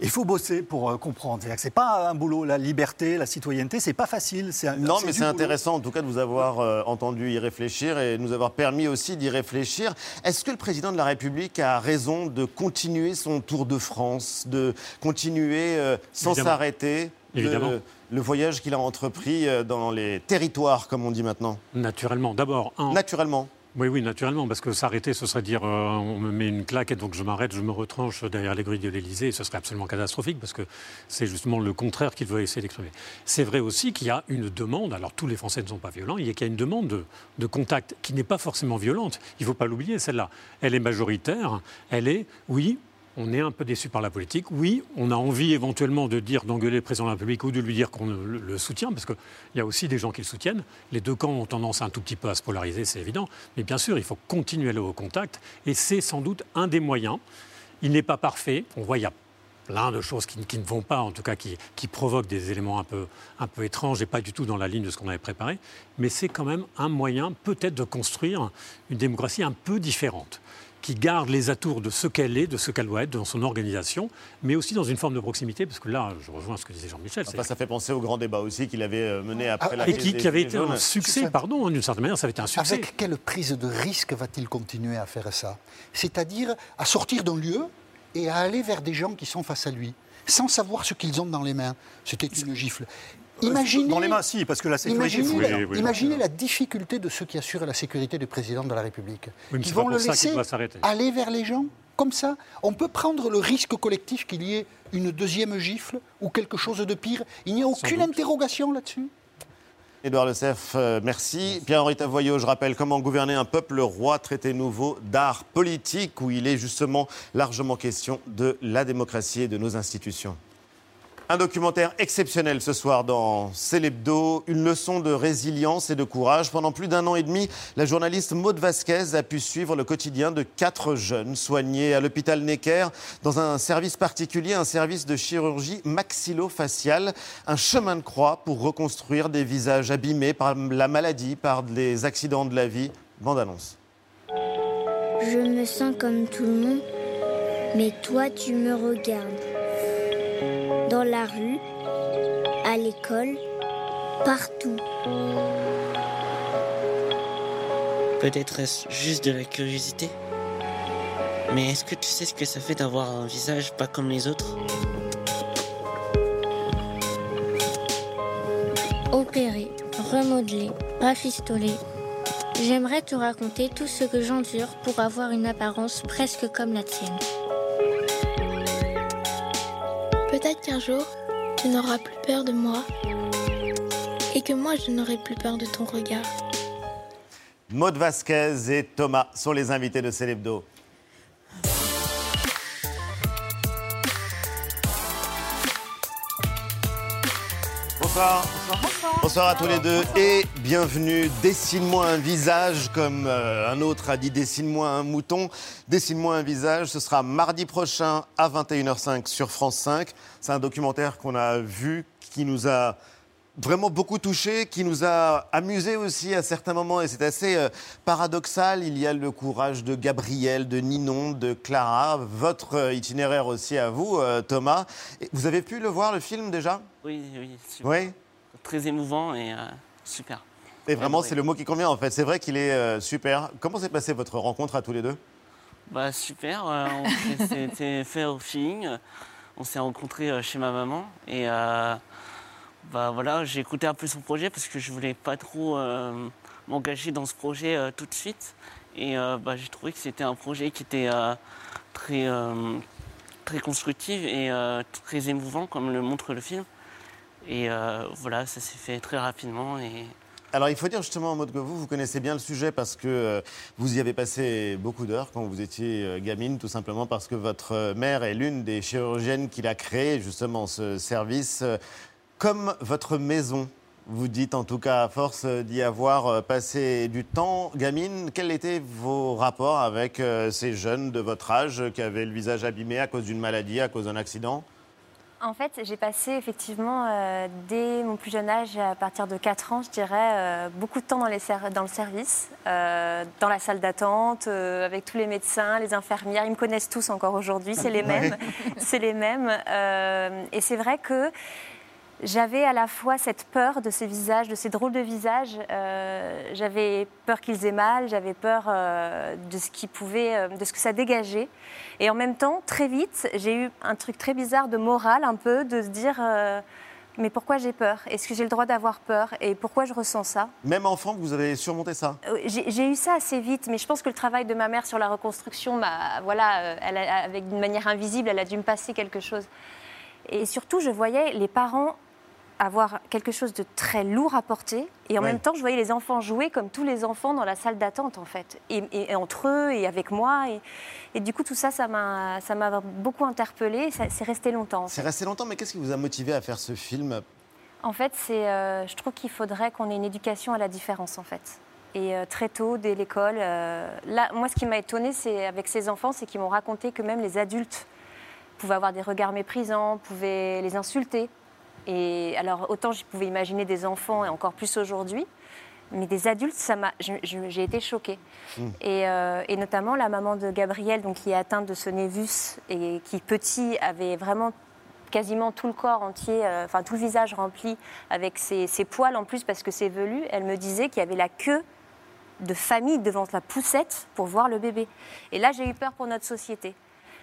Il faut bosser pour euh, comprendre. C'est-à-dire que c'est pas un boulot, la liberté, la citoyenneté, c'est pas facile. c'est un- Non, mais c'est boulot. intéressant en tout cas de vous avoir euh, entendu y réfléchir et nous avoir permis aussi d'y réfléchir. Est-ce que le président de la République a raison de continuer son tour de France, de continuer euh, sans s'arrêter Évidemment. le, le voyage qu'il a entrepris euh, dans les territoires, comme on dit maintenant? Naturellement. D'abord, un- Naturellement. Oui, oui, naturellement, parce que s'arrêter, ce serait dire euh, on me met une claque et donc je m'arrête, je me retranche derrière les grilles de l'Élysée, et ce serait absolument catastrophique parce que c'est justement le contraire qu'il veut essayer d'exprimer. C'est vrai aussi qu'il y a une demande, alors tous les Français ne sont pas violents, il y a qu'il y a une demande de, de contact qui n'est pas forcément violente. Il ne faut pas l'oublier, celle-là. Elle est majoritaire, elle est, oui, on est un peu déçu par la politique. Oui, on a envie éventuellement de dire, d'engueuler le président de la République ou de lui dire qu'on le, le soutient, parce qu'il y a aussi des gens qui le soutiennent. Les deux camps ont tendance un tout petit peu à se polariser, c'est évident. Mais bien sûr, il faut continuer au contact. Et c'est sans doute un des moyens. Il n'est pas parfait. On voit, il y a plein de choses qui, ne vont pas, en tout cas qui, qui provoquent des éléments un peu, un peu étranges et pas du tout dans la ligne de ce qu'on avait préparé. Mais c'est quand même un moyen peut-être de construire une démocratie un peu différente. Qui garde les atours de ce qu'elle est, de ce qu'elle doit être dans son organisation, mais aussi dans une forme de proximité, parce que là, je rejoins ce que disait Jean-Michel. Enfin, ça fait penser au grand débat aussi qu'il avait euh, mené après Ah, la et crise qui, des qui avait été un succès, pardon, d'une certaine manière, ça avait été un succès. Avec quelle prise de risque va-t-il continuer à faire ça? C'est-à-dire à sortir d'un lieu et à aller vers des gens qui sont face à lui, sans savoir ce qu'ils ont dans les mains. C'était une gifle. Imaginez, Dans les mains, si, parce que la sécurité. imaginez, oui, la, oui, oui. imaginez la difficulté de ceux qui assurent la sécurité du président de la République. Oui, mais qui c'est vont pas le laisser aller vers les gens comme ça. On peut prendre le risque collectif qu'il y ait une deuxième gifle ou quelque chose de pire. Il n'y a aucune interrogation là-dessus. Édouard Lecef, euh, merci. Pierre-Henri Tavoyot, je rappelle comment gouverner un peuple roi, traité nouveau d'art politique, où il est justement largement question de la démocratie et de nos institutions. Un documentaire exceptionnel ce soir dans Célébdo, une leçon de résilience et de courage. Pendant plus d'un an et demi, la journaliste Maude Vasquez a pu suivre le quotidien de quatre jeunes soignés à l'hôpital Necker dans un service particulier, un service de chirurgie maxillofaciale, un chemin de croix pour reconstruire des visages abîmés par la maladie, par les accidents de la vie. Bande annonce. Je me sens comme tout le monde, mais toi tu me regardes. Dans la rue, à l'école, partout. Peut-être est-ce juste de la curiosité Mais est-ce que tu sais ce que ça fait d'avoir un visage pas comme les autres? Opéré, remodelé, rafistolé. J'aimerais te raconter tout ce que j'endure pour avoir une apparence presque comme la tienne. Peut-être qu'un jour, tu n'auras plus peur de moi et que moi, je n'aurai plus peur de ton regard. Maude Vasquez et Thomas sont les invités de Célébdo. Bonsoir. Bonsoir. à tous les deux et bienvenue. Dessine-moi un visage, comme euh, un autre a dit dessine-moi un mouton. Dessine-moi un visage, ce sera mardi prochain à 21h05 sur France 5. C'est un documentaire qu'on a vu qui nous a vraiment beaucoup touché, qui nous a amusé aussi à certains moments. Et c'est assez euh, paradoxal. Il y a le courage de Gabriel, de Ninon, de Clara. Votre euh, itinéraire aussi à vous, euh, Thomas. Et vous avez pu le voir, le film déjà? Oui, oui, super. Oui? Très émouvant et super. Et vraiment, c'est le mot qui convient en fait. C'est vrai qu'il est super. Comment s'est passée votre rencontre à tous les deux? Bah super, on s'est- fait au feeling. On s'est rencontrés chez ma maman et bah voilà, j'ai écouté un peu son projet parce que je voulais pas trop euh, m'engager dans ce projet euh, tout de suite. Et euh, bah, j'ai trouvé que c'était un projet qui était très, très constructif et très émouvant comme le montre le film. Et voilà, ça s'est fait très rapidement et Alors, il faut dire justement en mode que vous, vous connaissez bien le sujet parce que vous y avez passé beaucoup d'heures quand vous étiez gamine, tout simplement parce que votre mère est l'une des chirurgiennes qui a créé justement ce service. Comme votre maison, vous dites en tout cas, à force d'y avoir euh, passé du temps, gamine, quels étaient vos rapports avec euh, ces jeunes de votre âge qui avaient le visage abîmé à cause d'une maladie, à cause d'un accident? En fait, j'ai passé effectivement, euh, dès mon plus jeune âge, à partir de 4 ans, je dirais, euh, beaucoup de temps dans, les ser- dans le service, euh, dans la salle d'attente, avec tous les médecins, les infirmières. Ils me connaissent tous encore aujourd'hui, c'est les mêmes. c'est les mêmes. Et c'est vrai que j'avais à la fois cette peur de ces visages, de ces drôles de visages. Euh, j'avais peur qu'ils aient mal, j'avais peur euh, de ce qui pouvait, euh, de ce que ça dégageait. Et en même temps, très vite, j'ai eu un truc très bizarre de morale, un peu, de se dire. mais pourquoi j'ai peur? Est-ce que j'ai le droit d'avoir peur? Et pourquoi je ressens ça? Même enfant, vous avez surmonté ça? J'ai eu ça assez vite, mais je pense que le travail de ma mère sur la reconstruction, voilà, elle a- avec d'une manière invisible, elle a dû me passer quelque chose. Et surtout, je voyais les parents avoir quelque chose de très lourd à porter, et en Ouais. même temps, je voyais les enfants jouer comme tous les enfants dans la salle d'attente, en fait, et, entre eux et avec moi. Et, et du coup, tout ça, ça m'a beaucoup interpellée. C'est resté longtemps. en fait. C'est resté longtemps, mais qu'est-ce qui vous a motivé à faire ce film? En fait, c'est, euh, je trouve qu'il faudrait qu'on ait une éducation à la différence, en fait. Et euh, très tôt, dès l'école. euh, là, moi, ce qui m'a étonnée, c'est avec ces enfants, c'est qu'ils m'ont raconté que même les adultes pouvaient avoir des regards méprisants, pouvaient les insulter. Et alors, autant je pouvais imaginer des enfants, et encore plus aujourd'hui. mais des adultes, ça m'a, j'ai été choquée. Mm. Et, euh, et notamment la maman de Gabriel, donc, qui est atteinte de ce névus et qui, petit, avait vraiment quasiment tout le corps entier, euh, enfin tout le visage rempli avec ses, ses poils en plus parce que c'est velu. Elle me disait qu'il y avait la queue de famille devant la poussette pour voir le bébé. Et là, j'ai eu peur pour notre société.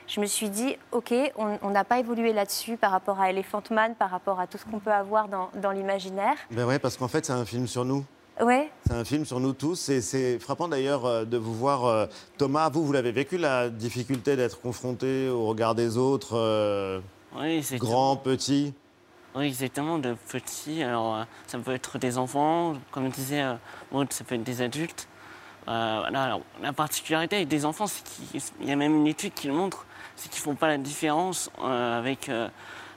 Je me suis dit, OK, on n'a pas évolué là-dessus par rapport à Elephant Man, par rapport à tout ce qu'on peut avoir dans, dans l'imaginaire. Ben ouais, parce qu'en fait, c'est un film sur nous. Ouais, C'est un film sur nous tous et c'est frappant d'ailleurs euh, de vous voir, euh, Thomas, vous, vous l'avez vécu, la difficulté d'être confronté au regard des autres, euh, Oui, c'est grands, petits. Oui, exactement, de petits. Alors, euh, ça peut être des enfants, comme disait euh, Maud, ça peut être des adultes. Euh, voilà, alors, la particularité avec des enfants, c'est qu'il y a même une étude qui le montre, c'est qu'ils ne font pas la différence euh, avec euh,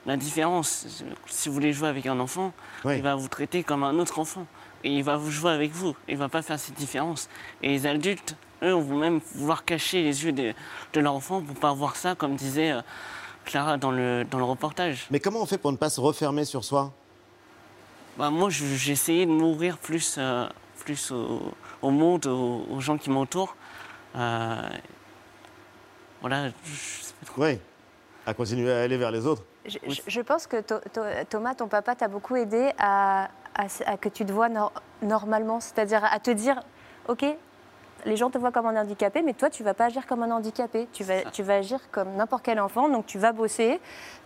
la différence. Si vous voulez jouer avec un enfant, il va vous traiter comme un autre enfant. Et il va vous jouer avec vous. Il ne va pas faire cette différence. Et les adultes, eux, vont même vouloir cacher les yeux de, de leur enfant pour ne pas voir ça, comme disait euh, Clara dans le, dans le reportage. Mais comment on fait pour ne pas se refermer sur soi? Bah, moi, j'ai essayé de m'ouvrir plus, plus au, au monde, aux, aux gens qui m'entourent. Euh, voilà. Oui, à continuer à aller vers les autres. je, pense que To- To- Thomas, ton papa, t'a beaucoup aidé à, à- à que tu te vois nor- normalement, c'est-à-dire à te dire, OK, les gens te voient comme un handicapé, mais toi, tu vas pas agir comme un handicapé. Tu vas, tu vas agir comme n'importe quel enfant. Donc, tu vas bosser,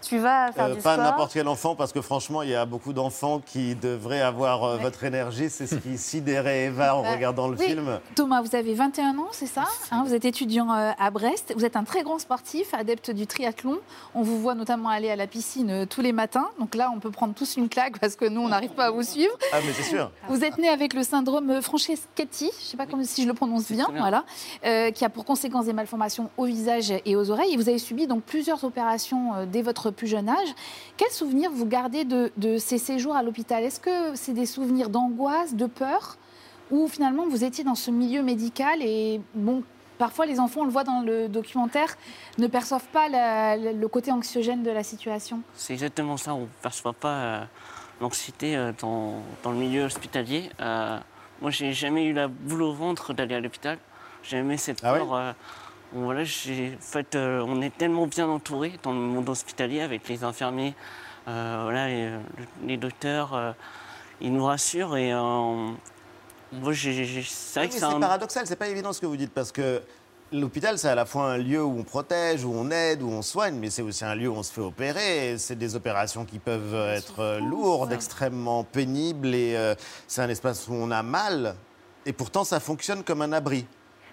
tu vas faire Euh, du pas sport. n'importe quel enfant, parce que franchement, il y a beaucoup d'enfants qui devraient avoir euh, votre énergie. C'est ce qui sidérait Eva en Euh, regardant le oui. film. Thomas, vous avez 21 ans, c'est ça Hein, Vous êtes étudiant euh, à Brest. Vous êtes un très grand sportif, adepte du triathlon. On vous voit notamment aller à la piscine euh, tous les matins. Donc là, on peut prendre tous une claque parce que nous, on n'arrive pas à vous suivre. Ah, mais c'est sûr. Vous êtes né avec le syndrome Franceschetti, je ne sais pas comment- si je le prononce très bien. voilà, euh, qui a pour conséquence des malformations au visage et aux oreilles. Et vous avez subi donc plusieurs opérations euh, dès votre plus jeune âge. Quels souvenirs vous gardez de, de ces séjours à l'hôpital? Est-ce que c'est des souvenirs d'angoisse, de peur, ou finalement vous étiez dans ce milieu médical et bon. Parfois, les enfants, on le voit dans le documentaire, ne perçoivent pas la- la- le côté anxiogène de la situation? C'est exactement ça. On ne perçoit pas euh, l'anxiété euh, dans, dans le milieu hospitalier. Euh, moi, j'ai jamais eu la boule au ventre d'aller à l'hôpital. J'ai jamais cette Ah ouais peur. euh, voilà, j'ai- en fait, euh, on est tellement bien entouré dans le monde hospitalier avec les infirmiers, euh, voilà, les docteurs. ils nous rassurent et moi, j'ai- c'est vrai Oui, que c'est un- paradoxal, c'est pas évident ce que vous dites parce que l'hôpital c'est à la fois un lieu où on protège, où on aide, où on soigne, mais c'est aussi un lieu où on se fait opérer. C'est des opérations qui peuvent être euh, lourdes, extrêmement pénibles et euh, c'est un espace où on a mal et pourtant ça fonctionne comme un abri.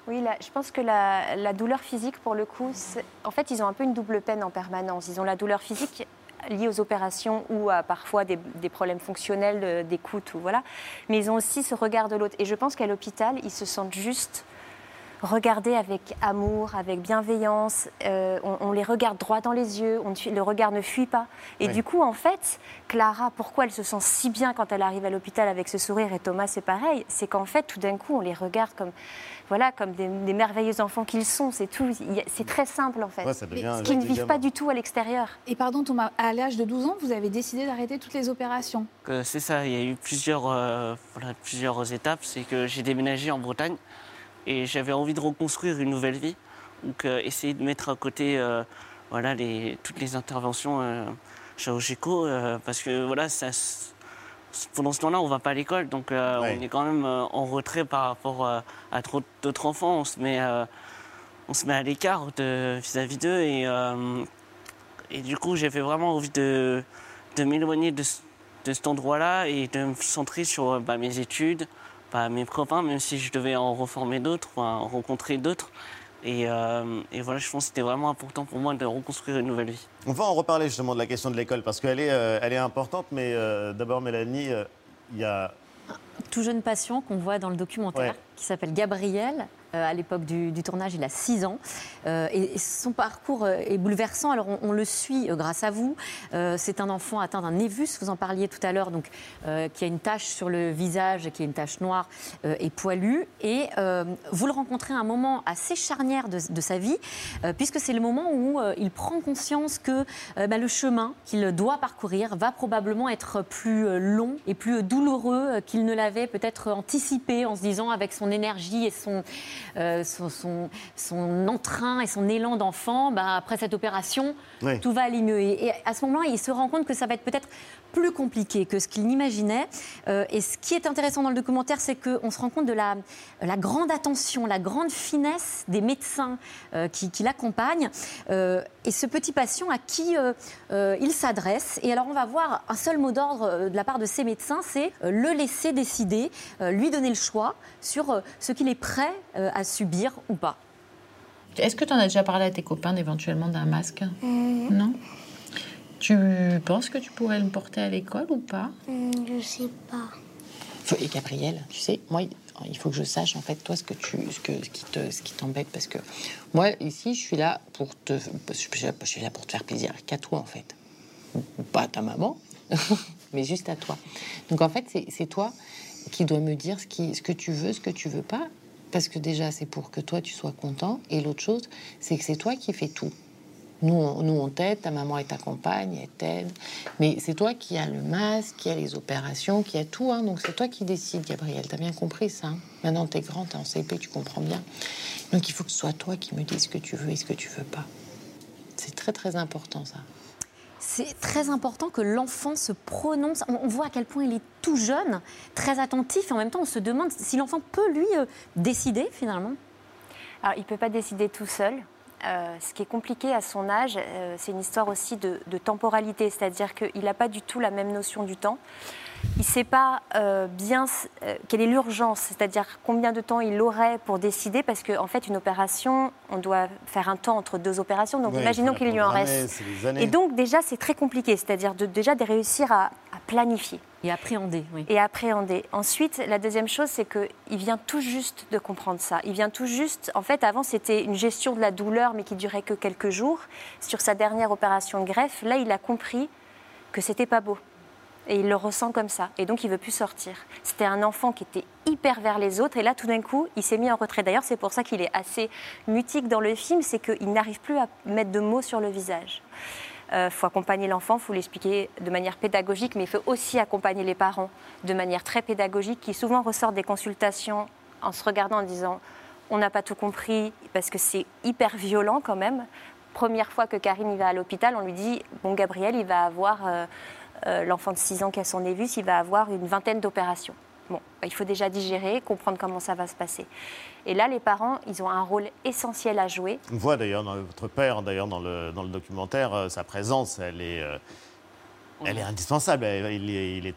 Oui, je pense que la, la douleur physique, pour le coup, en fait, ils ont un peu une double peine en permanence. Ils ont la douleur physique liée aux opérations ou à parfois des, des problèmes fonctionnels d'écoute, ou voilà. Mais ils ont aussi ce regard de l'autre. Et je pense qu'à l'hôpital, ils se sentent juste regardés avec amour, avec bienveillance. Euh, on, on les regarde droit dans les yeux, on le regard ne fuit pas. Et Oui. du coup, en fait, Clara, pourquoi elle se sent si bien quand elle arrive à l'hôpital avec ce sourire et Thomas, c'est pareil, c'est qu'en fait, tout d'un coup, on les regarde comme, voilà, comme des, des merveilleux enfants qu'ils sont. C'est tout. C'est très simple, en fait. Ouais, ça devient Ce qu'ils ne vivent pas du tout à l'extérieur. Et pardon Thomas, à l'âge de 12 ans, vous avez décidé d'arrêter toutes les opérations? que c'est ça, il y a eu plusieurs, euh, voilà, plusieurs étapes. C'est que j'ai déménagé en Bretagne et j'avais envie de reconstruire une nouvelle vie. Donc euh, essayer de mettre à côté euh, voilà, les, toutes les interventions euh, chirurgicaux parce que voilà, ça, pendant ce temps-là, on ne va pas à l'école. Donc euh, Ouais. on est quand même euh, en retrait par rapport euh, à trop d'autres enfants. On se met, on se met à l'écart de- vis-à-vis d'eux et, et du coup, j'avais vraiment envie de, de m'éloigner de, de cet endroit-là et de me centrer sur bah, mes études, bah, mes copains, même si je devais en reformer d'autres, enfin, en rencontrer d'autres. Et, euh, et voilà, je pense que c'était vraiment important pour moi de reconstruire une nouvelle vie. On va en reparler justement de la question de l'école parce qu'elle est, euh, elle est importante, mais euh, d'abord Mélanie, euh, il y a tout jeune patient qu'on voit dans le documentaire, Ouais. qui s'appelle Gabriel. Euh, à l'époque du, tournage, il a 6 ans. Euh, et, son parcours euh, est bouleversant. Alors, on, le suit grâce à vous. C'est un enfant atteint d'un névus, vous en parliez tout à l'heure, donc qui a une tache sur le visage, qui est une tache noire et poilue. Et vous le rencontrez à un moment assez charnière de, sa vie, puisque c'est le moment où il prend conscience que bah, le chemin qu'il doit parcourir va probablement être plus long et plus douloureux qu'il ne l'a avait peut-être anticipé en se disant avec son énergie et son, euh, son, son, son entrain et son élan d'enfant, bah, après cette opération, Oui. tout va aller mieux. Et, et à ce moment-là, il se rend compte que ça va être peut-être plus compliqué que ce qu'il n'imaginait. Euh, et ce qui est intéressant dans le documentaire, c'est qu'on se rend compte de la, la grande attention, la grande finesse des médecins euh, qui, qui l'accompagnent. Euh, et ce petit patient à qui il s'adresse. Et alors, on va voir un seul mot d'ordre de la part de ces médecins, c'est le laisser décider, lui donner le choix sur ce qu'il est prêt à subir ou pas. Est-ce que tu en as déjà parlé à tes copains éventuellement d'un masque Non Tu penses que tu pourrais le porter à l'école ou pas Hmm, Je sais pas. Et Gabriel, tu sais, moi, il faut que je sache en fait toi ce que tu, ce que, ce qui te, ce qui t'embête parce que moi ici, je suis là pour te, je suis là pour te faire plaisir qu'à toi en fait, Ou pas à ta maman, mais juste à toi. Donc en fait, c'est c'est toi qui dois me dire ce qui, ce que tu veux, ce que tu veux pas, parce que déjà c'est pour que toi tu sois content et l'autre chose, c'est que c'est toi qui fais tout. Nous, on, nous, on t'aide, ta maman est ta compagne, elle t'aide. Mais c'est toi qui as le masque, qui a les opérations, qui a tout. hein. donc c'est toi qui décides, Gabriel. T'as bien compris ça. hein. Maintenant, t'es grand, t'es en CP, tu comprends bien. Donc il faut que ce soit toi qui me dises ce que tu veux et ce que tu veux pas. C'est très très important ça. C'est très important que l'enfant se prononce. On, voit à quel point il est tout jeune, très attentif, et en même temps, on se demande si l'enfant peut, lui, euh, décider, finalement. Alors, il ne peut pas décider tout seul. Euh, ce qui est compliqué à son âge, euh, c'est une histoire aussi de, de temporalité, c'est-à-dire qu'il n'a pas du tout la même notion du temps. Il ne sait pas euh, bien euh, quelle est l'urgence, c'est-à-dire combien de temps il aurait pour décider, parce qu'en fait, une opération, on doit faire un temps entre deux opérations. Donc, imaginons qu'il lui en reste. Et donc, déjà, c'est très compliqué, c'est-à-dire de, déjà de réussir à, à planifier. Et appréhender, oui. Et appréhender. Ensuite, la deuxième chose, c'est qu'il vient tout juste de comprendre ça. Il vient tout juste. En fait, avant, c'était une gestion de la douleur, mais qui durait que quelques jours. Sur sa dernière opération de greffe, là, il a compris que c'était pas beau. Et il le ressent comme ça. Et donc, il veut plus sortir. C'était un enfant qui était hyper vers les autres. Et là, tout d'un coup, il s'est mis en retrait. D'ailleurs, c'est pour ça qu'il est assez mutique dans le film. C'est qu'il n'arrive plus à mettre de mots sur le visage. Il faut accompagner l'enfant, faut l'expliquer de manière pédagogique, mais il faut aussi accompagner les parents de manière très pédagogique, qui souvent ressortent des consultations en se regardant en disant on n'a pas tout compris, parce que c'est hyper violent quand même. Première fois que Karine y va à l'hôpital, on lui dit bon Gabriel, il va avoir euh, euh, l'enfant de 6 ans qui a son névus, il va avoir une vingtaine d'opérations. Bon, bah, il faut déjà digérer, comprendre comment ça va se passer. Et là, les parents, ils ont un rôle essentiel à jouer. On voit d'ailleurs dans votre père, d'ailleurs dans le, dans le documentaire, euh, sa présence, elle est, euh, elle est indispensable. Elle- il, est, il est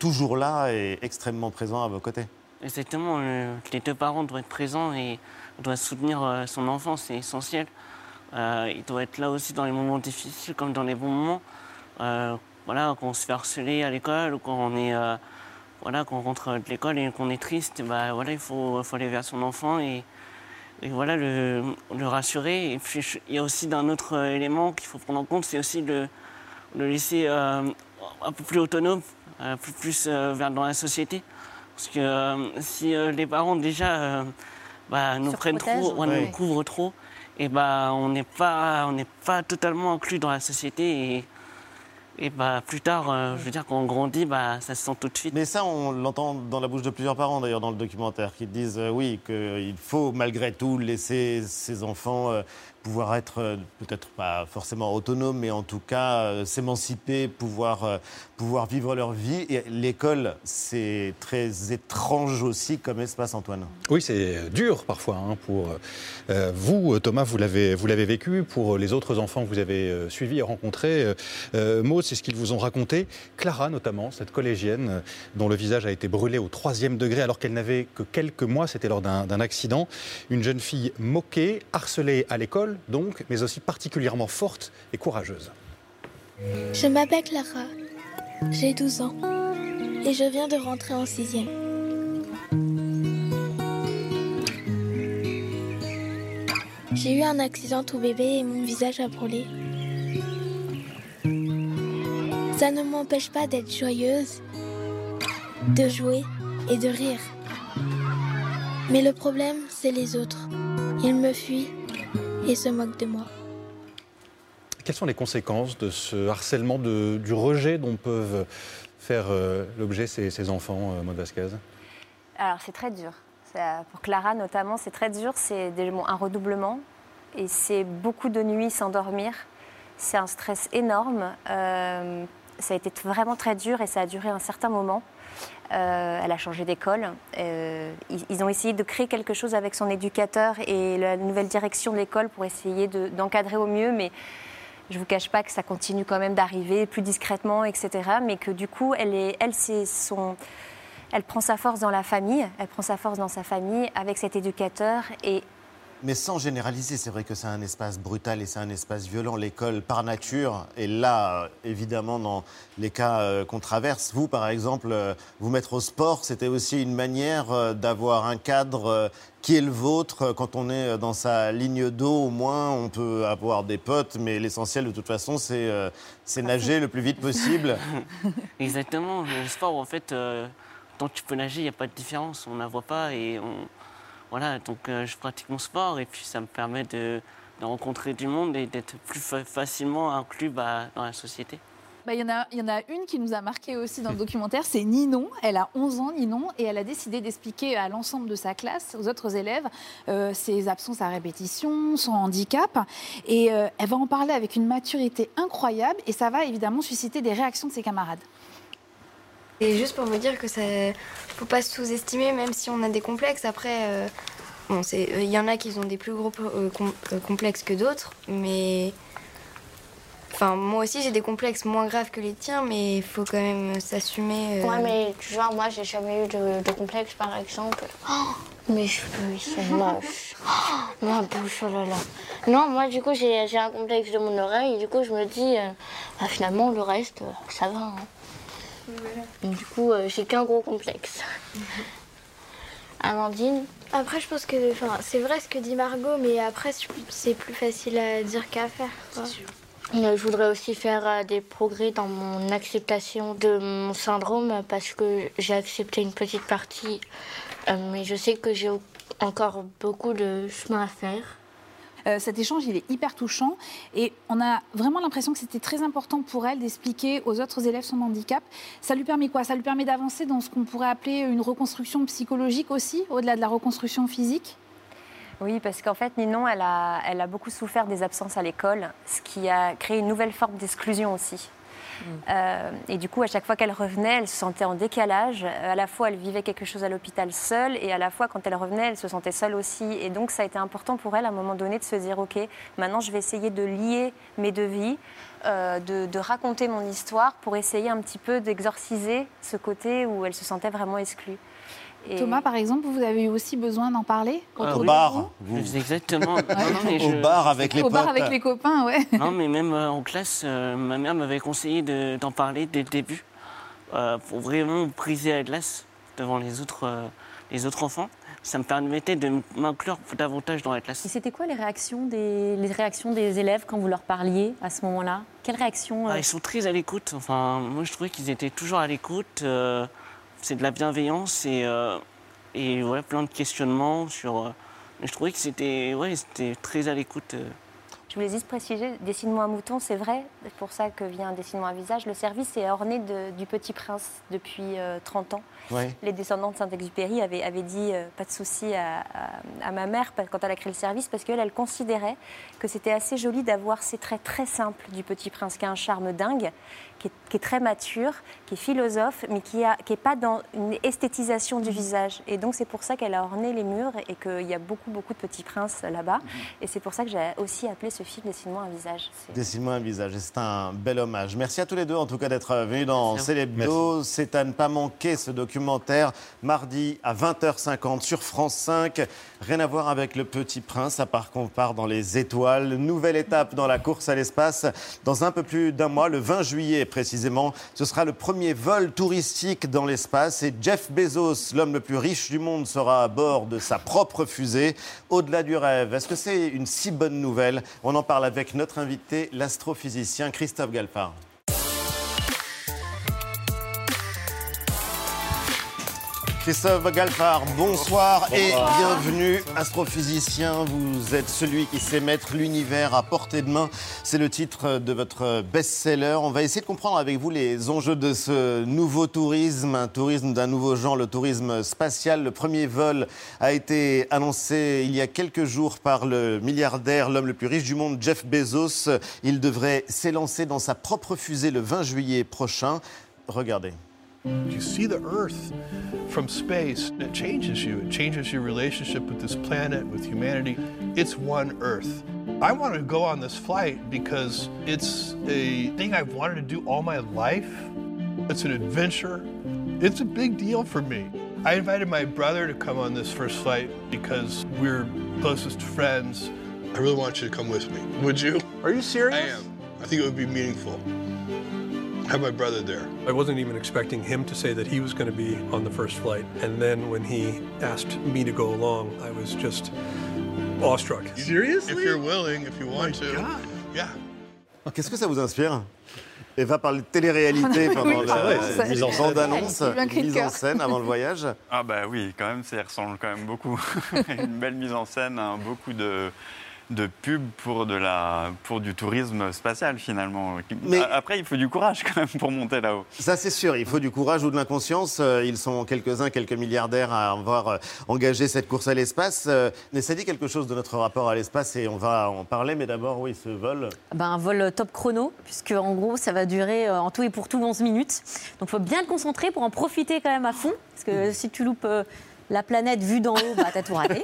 toujours là et extrêmement présent à vos côtés. Exactement, euh, les deux parents doivent être présents et doivent soutenir euh, son enfant, c'est essentiel. Euh, il doit être là aussi dans les moments difficiles comme dans les bons moments. Euh, voilà, quand on se fait harceler à l'école ou quand on est, euh, voilà, quand on rentre de l'école et qu'on est triste, bah, voilà, il faut, faut aller vers son enfant et, et voilà, le, le rassurer. Et puis, je- il y a aussi d'un autre euh, élément qu'il faut prendre en compte, c'est aussi de le laisser euh, un peu plus autonome, un peu plus euh, vers dans la société. Parce que euh, si euh, les parents déjà euh, bah, nous prennent trop, ouais, nous couvrent trop, et bah, on n'est pas, on n'est pas totalement inclus dans la société. Et, et bah, plus tard, euh, je veux dire, quand on grandit, bah, ça se sent tout de suite. Mais ça, on l'entend dans la bouche de plusieurs parents, d'ailleurs, dans le documentaire, qui disent euh, oui, qu'il faut malgré tout laisser ses enfants euh, pouvoir être euh, peut-être pas forcément autonomes, mais en tout cas euh, s'émanciper, pouvoir, euh, pouvoir vivre leur vie. Et l'école, c'est très étrange aussi comme espace, Antoine. Oui, c'est dur parfois hein, pour vous, Thomas, vous l'avez, vous l'avez vécu, pour les autres enfants que vous avez suivis et rencontrés. Maud, c'est ce qu'ils vous ont raconté. Clara, notamment, cette collégienne dont le visage a été brûlé au troisième degré alors qu'elle n'avait que quelques mois, c'était lors d'un accident. Une jeune fille moquée, harcelée à l'école, donc, mais aussi particulièrement forte et courageuse. Je m'appelle Clara. J'ai 12 ans. Et je viens de rentrer en sixième. J'ai eu un accident tout bébé et mon visage a brûlé. Ça ne m'empêche pas d'être joyeuse, de jouer et de rire. Mais le problème, c'est les autres. Ils me fuient et se moquent de moi. Quelles sont les conséquences de ce harcèlement, de- du rejet dont peuvent faire euh, l'objet ces, ces enfants, euh, Maud Vasquez? Alors c'est très dur. Ça, Pour Clara notamment, c'est très dur. C'est bon, un redoublement et c'est beaucoup de nuits sans dormir. C'est un stress énorme. Euh, ça a été vraiment très dur et ça a duré un certain moment. Euh, elle a changé d'école. Euh, ils, ont essayé de créer quelque chose avec son éducateur et la nouvelle direction de l'école pour essayer de- d'encadrer au mieux, mais je ne vous cache pas que ça continue quand même d'arriver plus discrètement, etc. Mais que du coup, elle, elle prend sa force dans la famille, elle prend sa force dans sa famille avec cet éducateur et Mais sans généraliser, c'est vrai que c'est un espace brutal et c'est un espace violent, l'école par nature. Et là, euh, évidemment, dans les cas euh, qu'on traverse, vous, par exemple, euh, vous mettre au sport, c'était aussi une manière d'avoir un cadre qui est le vôtre. Quand on est dans sa ligne d'eau, au moins, on peut avoir des potes, mais l'essentiel, de toute façon, c'est euh, c'est nager le plus vite possible. Exactement. Le sport, en fait, euh, tant que tu peux nager, il n'y a pas de différence. On ne la voit pas et on... voilà. Donc, euh, je pratique mon sport et puis ça me permet de, rencontrer du monde et d'être plus fa- facilement inclus bah, dans la société. Bah, Il y, en a- il y en a une qui nous a marqué aussi dans le documentaire, c'est Ninon. Elle a 11 ans, Ninon, et elle a décidé d'expliquer à l'ensemble de sa classe, aux autres élèves, euh, ses absences à répétition, son handicap. Et euh, elle va en parler avec une maturité incroyable, et ça va évidemment susciter des réactions de ses camarades. Et juste pour vous dire que ça faut pas se sous-estimer, même si on a des complexes. Après, euh, bon, c'est, euh, il y en a qui ont des plus gros euh, com- complexes que d'autres, mais enfin, moi aussi j'ai des complexes moins graves que les tiens, mais il faut quand même s'assumer. euh. Ouais, mais tu vois, moi, j'ai jamais eu de, de complexe, par exemple. Oh, mes cheveux, ils sont moches. Oh, ma bouche, oh là là. Non, moi, du coup, j'ai un complexe de mon oreille. Du coup, je me dis, bah, finalement, le reste, ça va. hein. Du coup, euh, j'ai qu'un gros complexe. Amandine Après, je pense que enfin, c'est vrai ce que dit Margot, mais après, c'est plus facile à dire qu'à faire. quoi. Euh, Je voudrais aussi faire euh, des progrès dans mon acceptation de mon syndrome parce que j'ai accepté une petite partie, mais je sais que j'ai encore beaucoup de chemin à faire. Euh, cet échange, il est hyper touchant et on a vraiment l'impression que c'était très important pour elle d'expliquer aux autres élèves son handicap. Ça lui permet quoi? Ça lui permet d'avancer dans ce qu'on pourrait appeler une reconstruction psychologique aussi, au-delà de la reconstruction physique? Oui, parce qu'en fait, Ninon, elle a, elle a beaucoup souffert des absences à l'école, ce qui a créé une nouvelle forme d'exclusion aussi. Euh, et du coup, à chaque fois qu'elle revenait, elle se sentait en décalage. À la fois, elle vivait quelque chose à l'hôpital seule, et à la fois, quand elle revenait, elle se sentait seule aussi. Et donc, ça a été important pour elle, à un moment donné, de se dire, OK, maintenant, je vais essayer de lier mes deux vies, euh, de raconter mon histoire pour essayer un petit peu d'exorciser ce côté où elle se sentait vraiment exclue. Et- Thomas, par exemple, vous avez eu aussi besoin d'en parler Ah oui. de bar, vous vous. Exactement. Non, non, mais Au je- bar avec les Au bar avec les copains, ouais. Non, mais même euh, en classe, euh, ma mère m'avait conseillé de- d'en parler dès le début euh, pour vraiment briser la glace devant les autres, euh, les autres enfants. Ça me permettait de m'inclure davantage dans la classe. Et c'était quoi les réactions, des, les réactions des élèves quand vous leur parliez à ce moment-là? Quelles réactions euh, Ah, ils sont très à l'écoute. Enfin, moi, je trouvais qu'ils étaient toujours à l'écoute. Euh, c'est de la bienveillance et, euh, et ouais, plein de questionnements sur. euh, mais je trouvais que c'était ouais, c'était très à l'écoute. euh. Je voulais juste préciser, Dessine-moi un mouton, c'est vrai, c'est pour ça que vient Dessine-moi un visage. Le service est orné de- du Petit Prince depuis euh, 30 ans. Ouais. Les descendants de Saint-Exupéry avaient, avaient dit euh, pas de souci à, à- à ma mère quand elle a créé le service parce qu'elle elle considérait que c'était assez joli d'avoir ces traits très simples du Petit Prince qui a un charme dingue, qui est, qui est très mature, qui est philosophe, mais qui n'est pas dans une esthétisation du visage. Et donc c'est pour ça qu'elle a orné les murs et qu'il y a beaucoup beaucoup de Petits Princes là-bas. Et c'est pour ça que j'ai aussi appelé ce film Dessine-moi un visage. Dessine-moi un visage, et c'est un bel hommage. Merci à tous les deux, en tout cas, d'être venus dans Merci. Célébdo. C'est à ne pas manquer ce documentaire, mardi à 20h50 sur France 5. Rien à voir avec Le Petit Prince, à part qu'on part dans les étoiles. Nouvelle étape dans la course à l'espace. Dans un peu plus d'un mois, le 20 juillet précisément, ce sera le premier vol touristique dans l'espace. Et Jeff Bezos, l'homme le plus riche du monde, sera à bord de sa propre fusée. Au-delà du rêve, est-ce que c'est une si bonne nouvelle? On en parle avec notre invité, l'astrophysicien Christophe Galpard. Christophe Galfard, bonsoir, et bienvenue. Astrophysicien, vous êtes celui qui sait mettre l'univers à portée de main. C'est le titre de votre best-seller. On va essayer de comprendre avec vous les enjeux de ce nouveau tourisme, un tourisme d'un nouveau genre, le tourisme spatial. Le premier vol a été annoncé il y a quelques jours par le milliardaire, l'homme le plus riche du monde, Jeff Bezos. Il devrait s'élancer dans sa propre fusée le 20 juillet prochain. Regardez. You see the Earth from space, and it changes you. It changes your relationship with this planet, with humanity. It's one Earth. I want to go on this flight because it's a thing I've wanted to do all my life. It's an adventure. It's a big deal for me. I invited my brother to come on this first flight because we're closest friends. I really want you to come with me. Would you? Are you serious? I am. I think it would be meaningful. Have my brother there. I wasn't even expecting him to say that he was going to be on the first flight. And then when he asked me to go along, I was just awestruck. Seriously? If you're willing, if you want to. God. Yeah. Qu'est-ce que ça vous inspire? Eva parle de télé-réalité pendant Oui, la mise en mise scène avant le voyage. Ah bah oui, quand même, ça ressemble quand même beaucoup. Une belle mise en scène, hein, beaucoup de, de pubs pour, de la, pour du tourisme spatial finalement. Mais- Après, il faut du courage quand même pour monter là-haut. Ça, c'est sûr. Il faut du courage ou de l'inconscience. Euh, Ils sont quelques-uns, quelques milliardaires à avoir euh, engagé cette course à l'espace. Euh, Mais ça dit quelque chose de notre rapport à l'espace et on va en parler. Mais d'abord, oui, ce vol. Ben, un vol top chrono, puisque en gros, ça va durer en tout et pour tout 11 minutes. Donc, il faut bien le concentrer pour en profiter quand même à fond. Parce que si tu loupes la planète vue d'en haut, bah, t'as tout raté.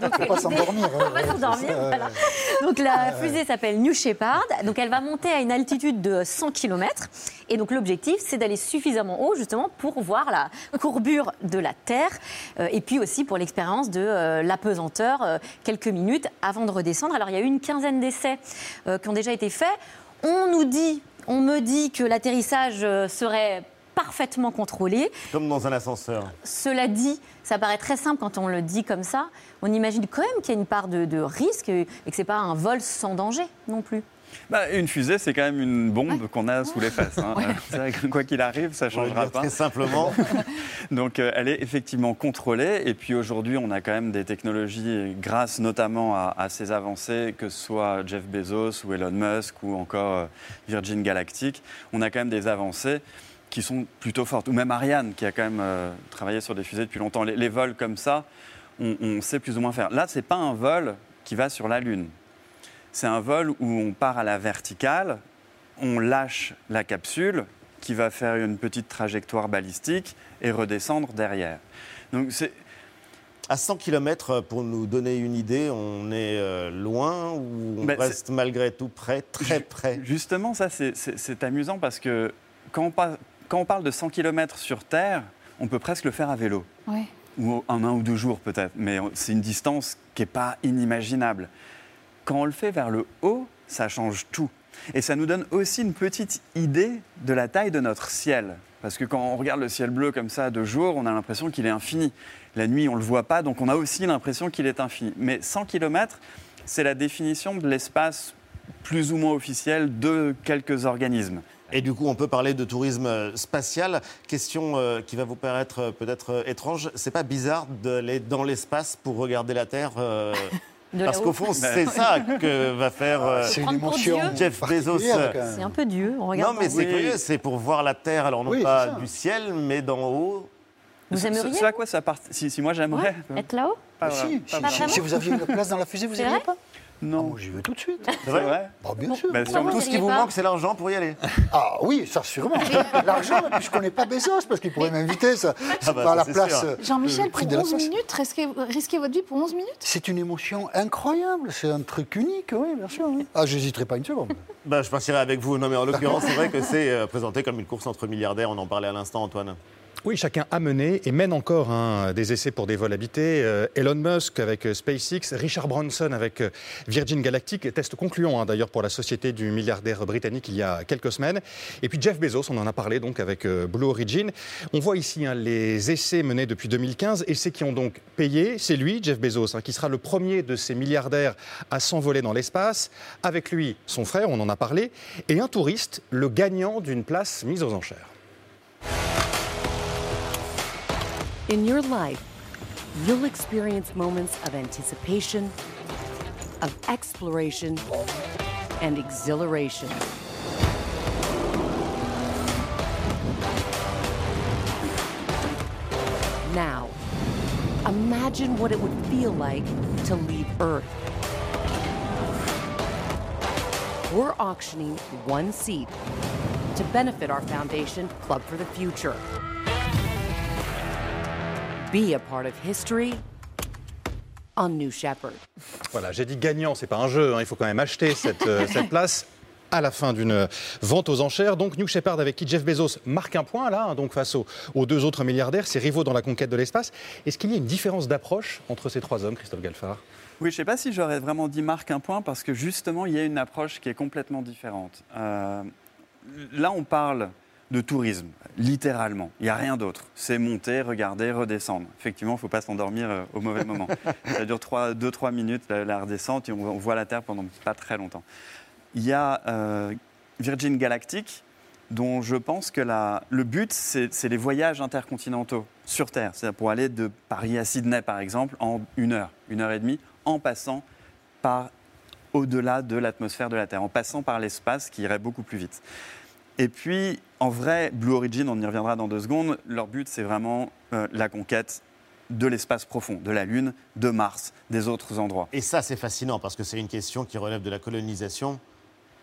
Donc, Faut pas s'endormir. Voilà. Donc, la fusée s'appelle New Shepard. Donc, elle va monter à une altitude de 100 km. Et donc, l'objectif, c'est d'aller suffisamment haut, justement, pour voir la courbure de la Terre. euh, et puis aussi pour l'expérience de euh, l'apesanteur, euh, quelques minutes avant de redescendre. Alors, il y a eu une quinzaine d'essais euh, qui ont déjà été faits. On nous dit, on me dit que l'atterrissage serait parfaitement contrôlé. Comme dans un ascenseur. Cela dit, ça paraît très simple quand on le dit comme ça. On imagine quand même qu'il y a une part de, de risque et que ce n'est pas un vol sans danger non plus. Bah, une fusée, c'est quand même une bombe qu'on a sous les fesses. hein. C'est vrai que quoi qu'il arrive, ça ne changera pas. très simplement. Donc euh, elle est effectivement contrôlée. Et puis aujourd'hui, on a quand même des technologies, grâce notamment à, à ces avancées, que ce soit Jeff Bezos ou Elon Musk ou encore euh, Virgin Galactic, on a quand même des avancées qui sont plutôt fortes. Ou même Ariane, qui a quand même euh, travaillé sur des fusées depuis longtemps. Les, les vols comme ça, on, on sait plus ou moins faire. Là, ce n'est pas un vol qui va sur la Lune. C'est un vol où on part à la verticale, on lâche la capsule qui va faire une petite trajectoire balistique et redescendre derrière. Donc c'est À 100 km, pour nous donner une idée, on est euh, loin ou on Ben, reste malgré tout près, très près? Justement, ça, c'est- amusant parce que quand on, quand on parle de 100 km sur Terre, on peut presque le faire à vélo. Ou en un ou deux jours peut-être. Mais c'est une distance qui n'est pas inimaginable. Quand on le fait vers le haut, ça change tout. Et ça nous donne aussi une petite idée de la taille de notre ciel. Parce que quand on regarde le ciel bleu comme ça de jour, on a l'impression qu'il est infini. La nuit, on ne le voit pas, donc on a aussi l'impression qu'il est infini. Mais 100 km, c'est la définition de l'espace plus ou moins officiel de quelques organismes. Et du coup, on peut parler de tourisme euh, spatial. Question euh, qui va vous paraître euh, peut-être euh, étrange. C'est pas bizarre d'aller dans l'espace pour regarder la Terre euh, Parce qu'au fond, c'est ça que va faire euh, C'est. Jeff Bezos. C'est un peu Dieu. On Non, mais c'est Oui. curieux. C'est pour voir la Terre, alors non Oui, pas c'est du ciel, mais d'en haut. Vous aimeriez Ce à quoi ça part si, si moi j'aimerais. ouais, être là-haut si, si, si- si vous aviez une place dans la fusée, vous C'est vrai pas? Non. Ah, moi, j'y vais tout de suite. C'est vrai, vrai Bah, bien sûr. Bah, Tout ce qui vous manque, c'est l'argent pour y aller. Ah oui, ça sûrement. L'argent, et puis je connais pas Bezos parce qu'il pourrait m'inviter. Ça, c'est bah, pas à ça, la c'est place. sûr. euh, Jean-Michel, le prix pour de la 11 place. minutes, risquer votre vie pour 11 minutes? C'est une émotion incroyable. C'est un truc unique, oui, bien sûr. oui. Ah, j'hésiterai pas une seconde. Bah, je partirai avec vous. Non, mais en l'occurrence, c'est vrai que c'est euh, présenté comme une course entre milliardaires. On en parlait à l'instant, Antoine. Oui, chacun a mené et mène encore hein, des essais pour des vols habités. Euh, Elon Musk avec euh, SpaceX, Richard Branson avec euh, Virgin Galactic, test concluant hein, d'ailleurs pour la société du milliardaire britannique il y a quelques semaines. Et puis Jeff Bezos, on en a parlé donc avec Blue Origin. On voit ici hein, les essais menés depuis 2015, essais qui ont donc payé. C'est lui, Jeff Bezos, qui sera le premier de ces milliardaires à s'envoler dans l'espace. Avec lui, son frère, on en a parlé, et un touriste, le gagnant d'une place mise aux enchères. In your life, you'll experience moments of anticipation, of exploration, and exhilaration. Now, imagine what it would feel like to leave Earth. We're auctioning one seat to benefit our foundation, Club for the Future. Be a part of history on New Shepard. Voilà, j'ai dit gagnant, c'est pas un jeu, hein, il faut quand même acheter cette, euh, cette place à la fin d'une vente aux enchères. Donc New Shepard avec qui Jeff Bezos marque un point là, hein, donc face aux, aux deux autres milliardaires, ses rivaux dans la conquête de l'espace. Est-ce qu'il y a une différence d'approche entre ces trois hommes, Christophe Galfard? Oui, je ne sais pas si j'aurais vraiment dit marque un point parce que justement, il y a une approche qui est complètement différente. Euh, là, on parle de tourisme, littéralement. Il n'y a rien d'autre. C'est monter, regarder, redescendre. Effectivement, il ne faut pas s'endormir euh, au mauvais moment. Ça dure 2-3 minutes, la, la redescente, et on, on voit la Terre pendant pas très longtemps. Il y a euh, Virgin Galactic, dont je pense que la- le but, c'est c'est les voyages intercontinentaux sur Terre. C'est-à-dire pour aller de Paris à Sydney, par exemple, en une heure, une heure et demie, en passant par au-delà de l'atmosphère de la Terre, en passant par l'espace qui irait beaucoup plus vite. Et puis, en vrai, Blue Origin, on y reviendra dans deux secondes, leur but, c'est vraiment euh, la conquête de l'espace profond, de la Lune, de Mars, des autres endroits. Et ça, c'est fascinant parce que c'est une question qui relève de la colonisation,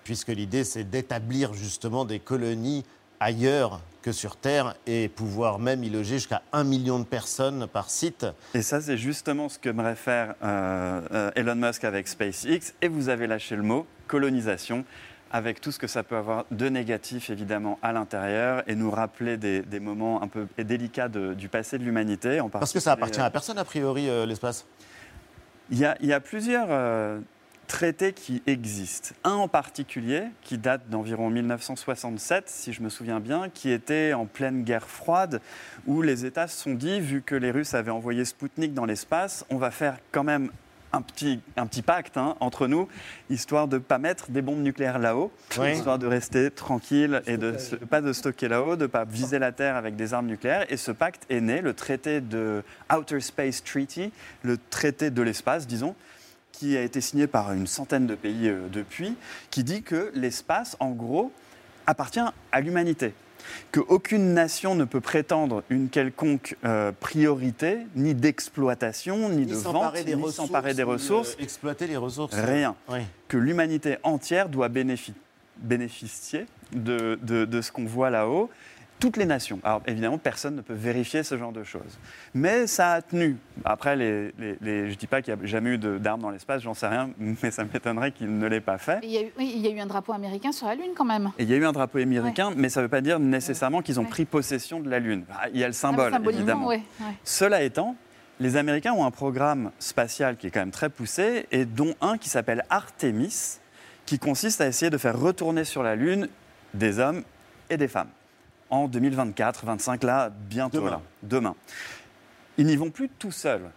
puisque l'idée, c'est d'établir justement des colonies ailleurs que sur Terre et pouvoir même y loger jusqu'à un million de personnes par site. Et ça, c'est justement ce qu'aimerait faire euh, euh, Elon Musk avec SpaceX. Et vous avez lâché le mot colonisation, avec tout ce que ça peut avoir de négatif, évidemment, à l'intérieur, et nous rappeler des, des moments un peu délicats de- du passé de l'humanité. Parce que ça appartient à personne, a priori, euh, l'espace. Il y a, il y a plusieurs euh, traités qui existent. Un en particulier, qui date d'environ 1967, si je me souviens bien, qui était en pleine guerre froide, où les États se sont dit, vu que les Russes avaient envoyé Spoutnik dans l'espace, on va faire quand même un petit, un petit pacte hein, entre nous, histoire de ne pas mettre des bombes nucléaires là-haut, Oui. histoire de rester tranquille et de se- pas de stocker là-haut, de ne pas viser la Terre avec des armes nucléaires. Et ce pacte est né, le traité de Outer Space Treaty, le traité de l'espace, disons, qui a été signé par une centaine de pays euh, depuis, qui dit que l'espace, en gros, appartient à l'humanité. Qu'aucune nation ne peut prétendre une quelconque euh, priorité, ni d'exploitation, ni, de vente, s'emparer des ni ressources, s'emparer des ni, euh, ressources. exploiter les ressources. Rien. Oui. Que l'humanité entière doit bénéfi- bénéficier de, de- de ce qu'on voit là-haut. Toutes les nations. Alors évidemment, personne ne peut vérifier ce genre de choses. Mais ça a tenu. Après, les, les- les- je ne dis pas qu'il n'y a jamais eu d'armes dans l'espace, j'en sais rien, mais ça m'étonnerait qu'il ne l'ait pas fait. Il y, a eu, oui, il y a eu un drapeau américain sur la Lune quand même. Et il y a eu un drapeau américain, mais ça ne veut pas dire nécessairement qu'ils ont pris possession de la Lune. Ah, Il y a le symbole, Ah, symboliquement, évidemment. ouais. Cela étant, les Américains ont un programme spatial qui est quand même très poussé, et dont un qui s'appelle Artemis, qui consiste à essayer de faire retourner sur la Lune des hommes et des femmes. En 2024, 25 là, bientôt Demain. là, demain. Ils n'y vont plus tout seuls.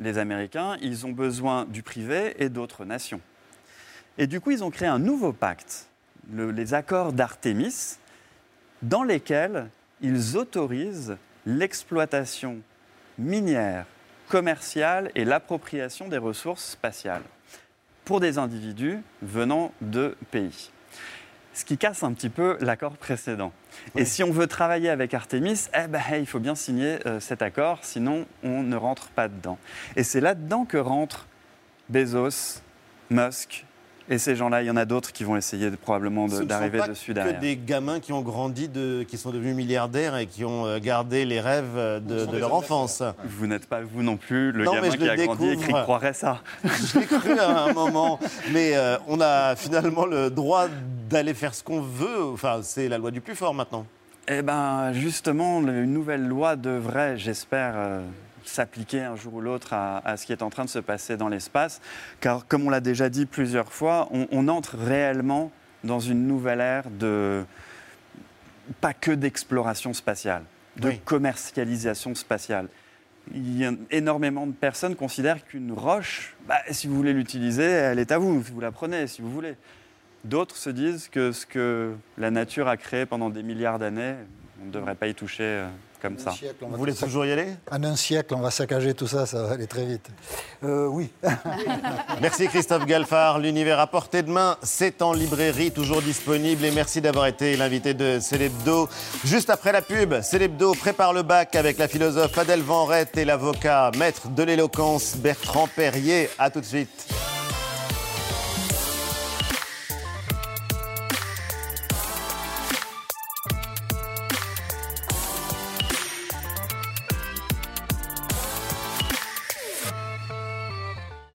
Les Américains, ils ont besoin du privé et d'autres nations. Et du coup, ils ont créé un nouveau pacte, le- les accords d'Artémis, dans lesquels ils autorisent l'exploitation minière, commerciale et l'appropriation des ressources spatiales pour des individus venant de pays. Ce qui casse un petit peu l'accord précédent. Et si on veut travailler avec Artemis, eh ben, il faut bien signer euh, cet accord, sinon on ne rentre pas dedans. Et c'est là-dedans que rentrent Bezos, Musk et ces gens-là. Il y en a d'autres qui vont essayer de- probablement de- Ce ne sont d'arriver pas dessus que derrière. des gamins qui ont grandi, de, qui sont devenus milliardaires et qui ont euh, gardé les rêves euh, de, de leur enfance. Vous n'êtes pas vous non plus le Non, gamin mais je qui le a grandi et qui découvre. croirait ça. Je l'ai cru à un moment, mais euh, on a finalement le droit d'aller faire ce qu'on veut. Enfin, c'est la loi du plus fort maintenant. Eh bien, justement, une nouvelle loi devrait, j'espère, euh, s'appliquer un jour ou l'autre à, à ce qui est en train de se passer dans l'espace. Car, comme on l'a déjà dit plusieurs fois, on, on entre réellement dans une nouvelle ère de. pas que d'exploration spatiale, de Oui. commercialisation spatiale. Il y a énormément de personnes considèrent qu'une roche, bah, si vous voulez l'utiliser, elle est à vous, vous la prenez si vous voulez. D'autres se disent que ce que la nature a créé pendant des milliards d'années, on ne devrait pas y toucher euh, comme ça. Vous voulez toujours y aller? En un siècle, on va saccager tout ça, ça va aller très vite. Euh, oui. Merci Christophe Galfard. L'univers à portée de main, c'est en librairie, toujours disponible. Et merci d'avoir été l'invité de Célébdo. Juste après la pub, Célébdo prépare le bac avec la philosophe Adèle Vanrette et l'avocat maître de l'éloquence Bertrand Perrier. A tout de suite.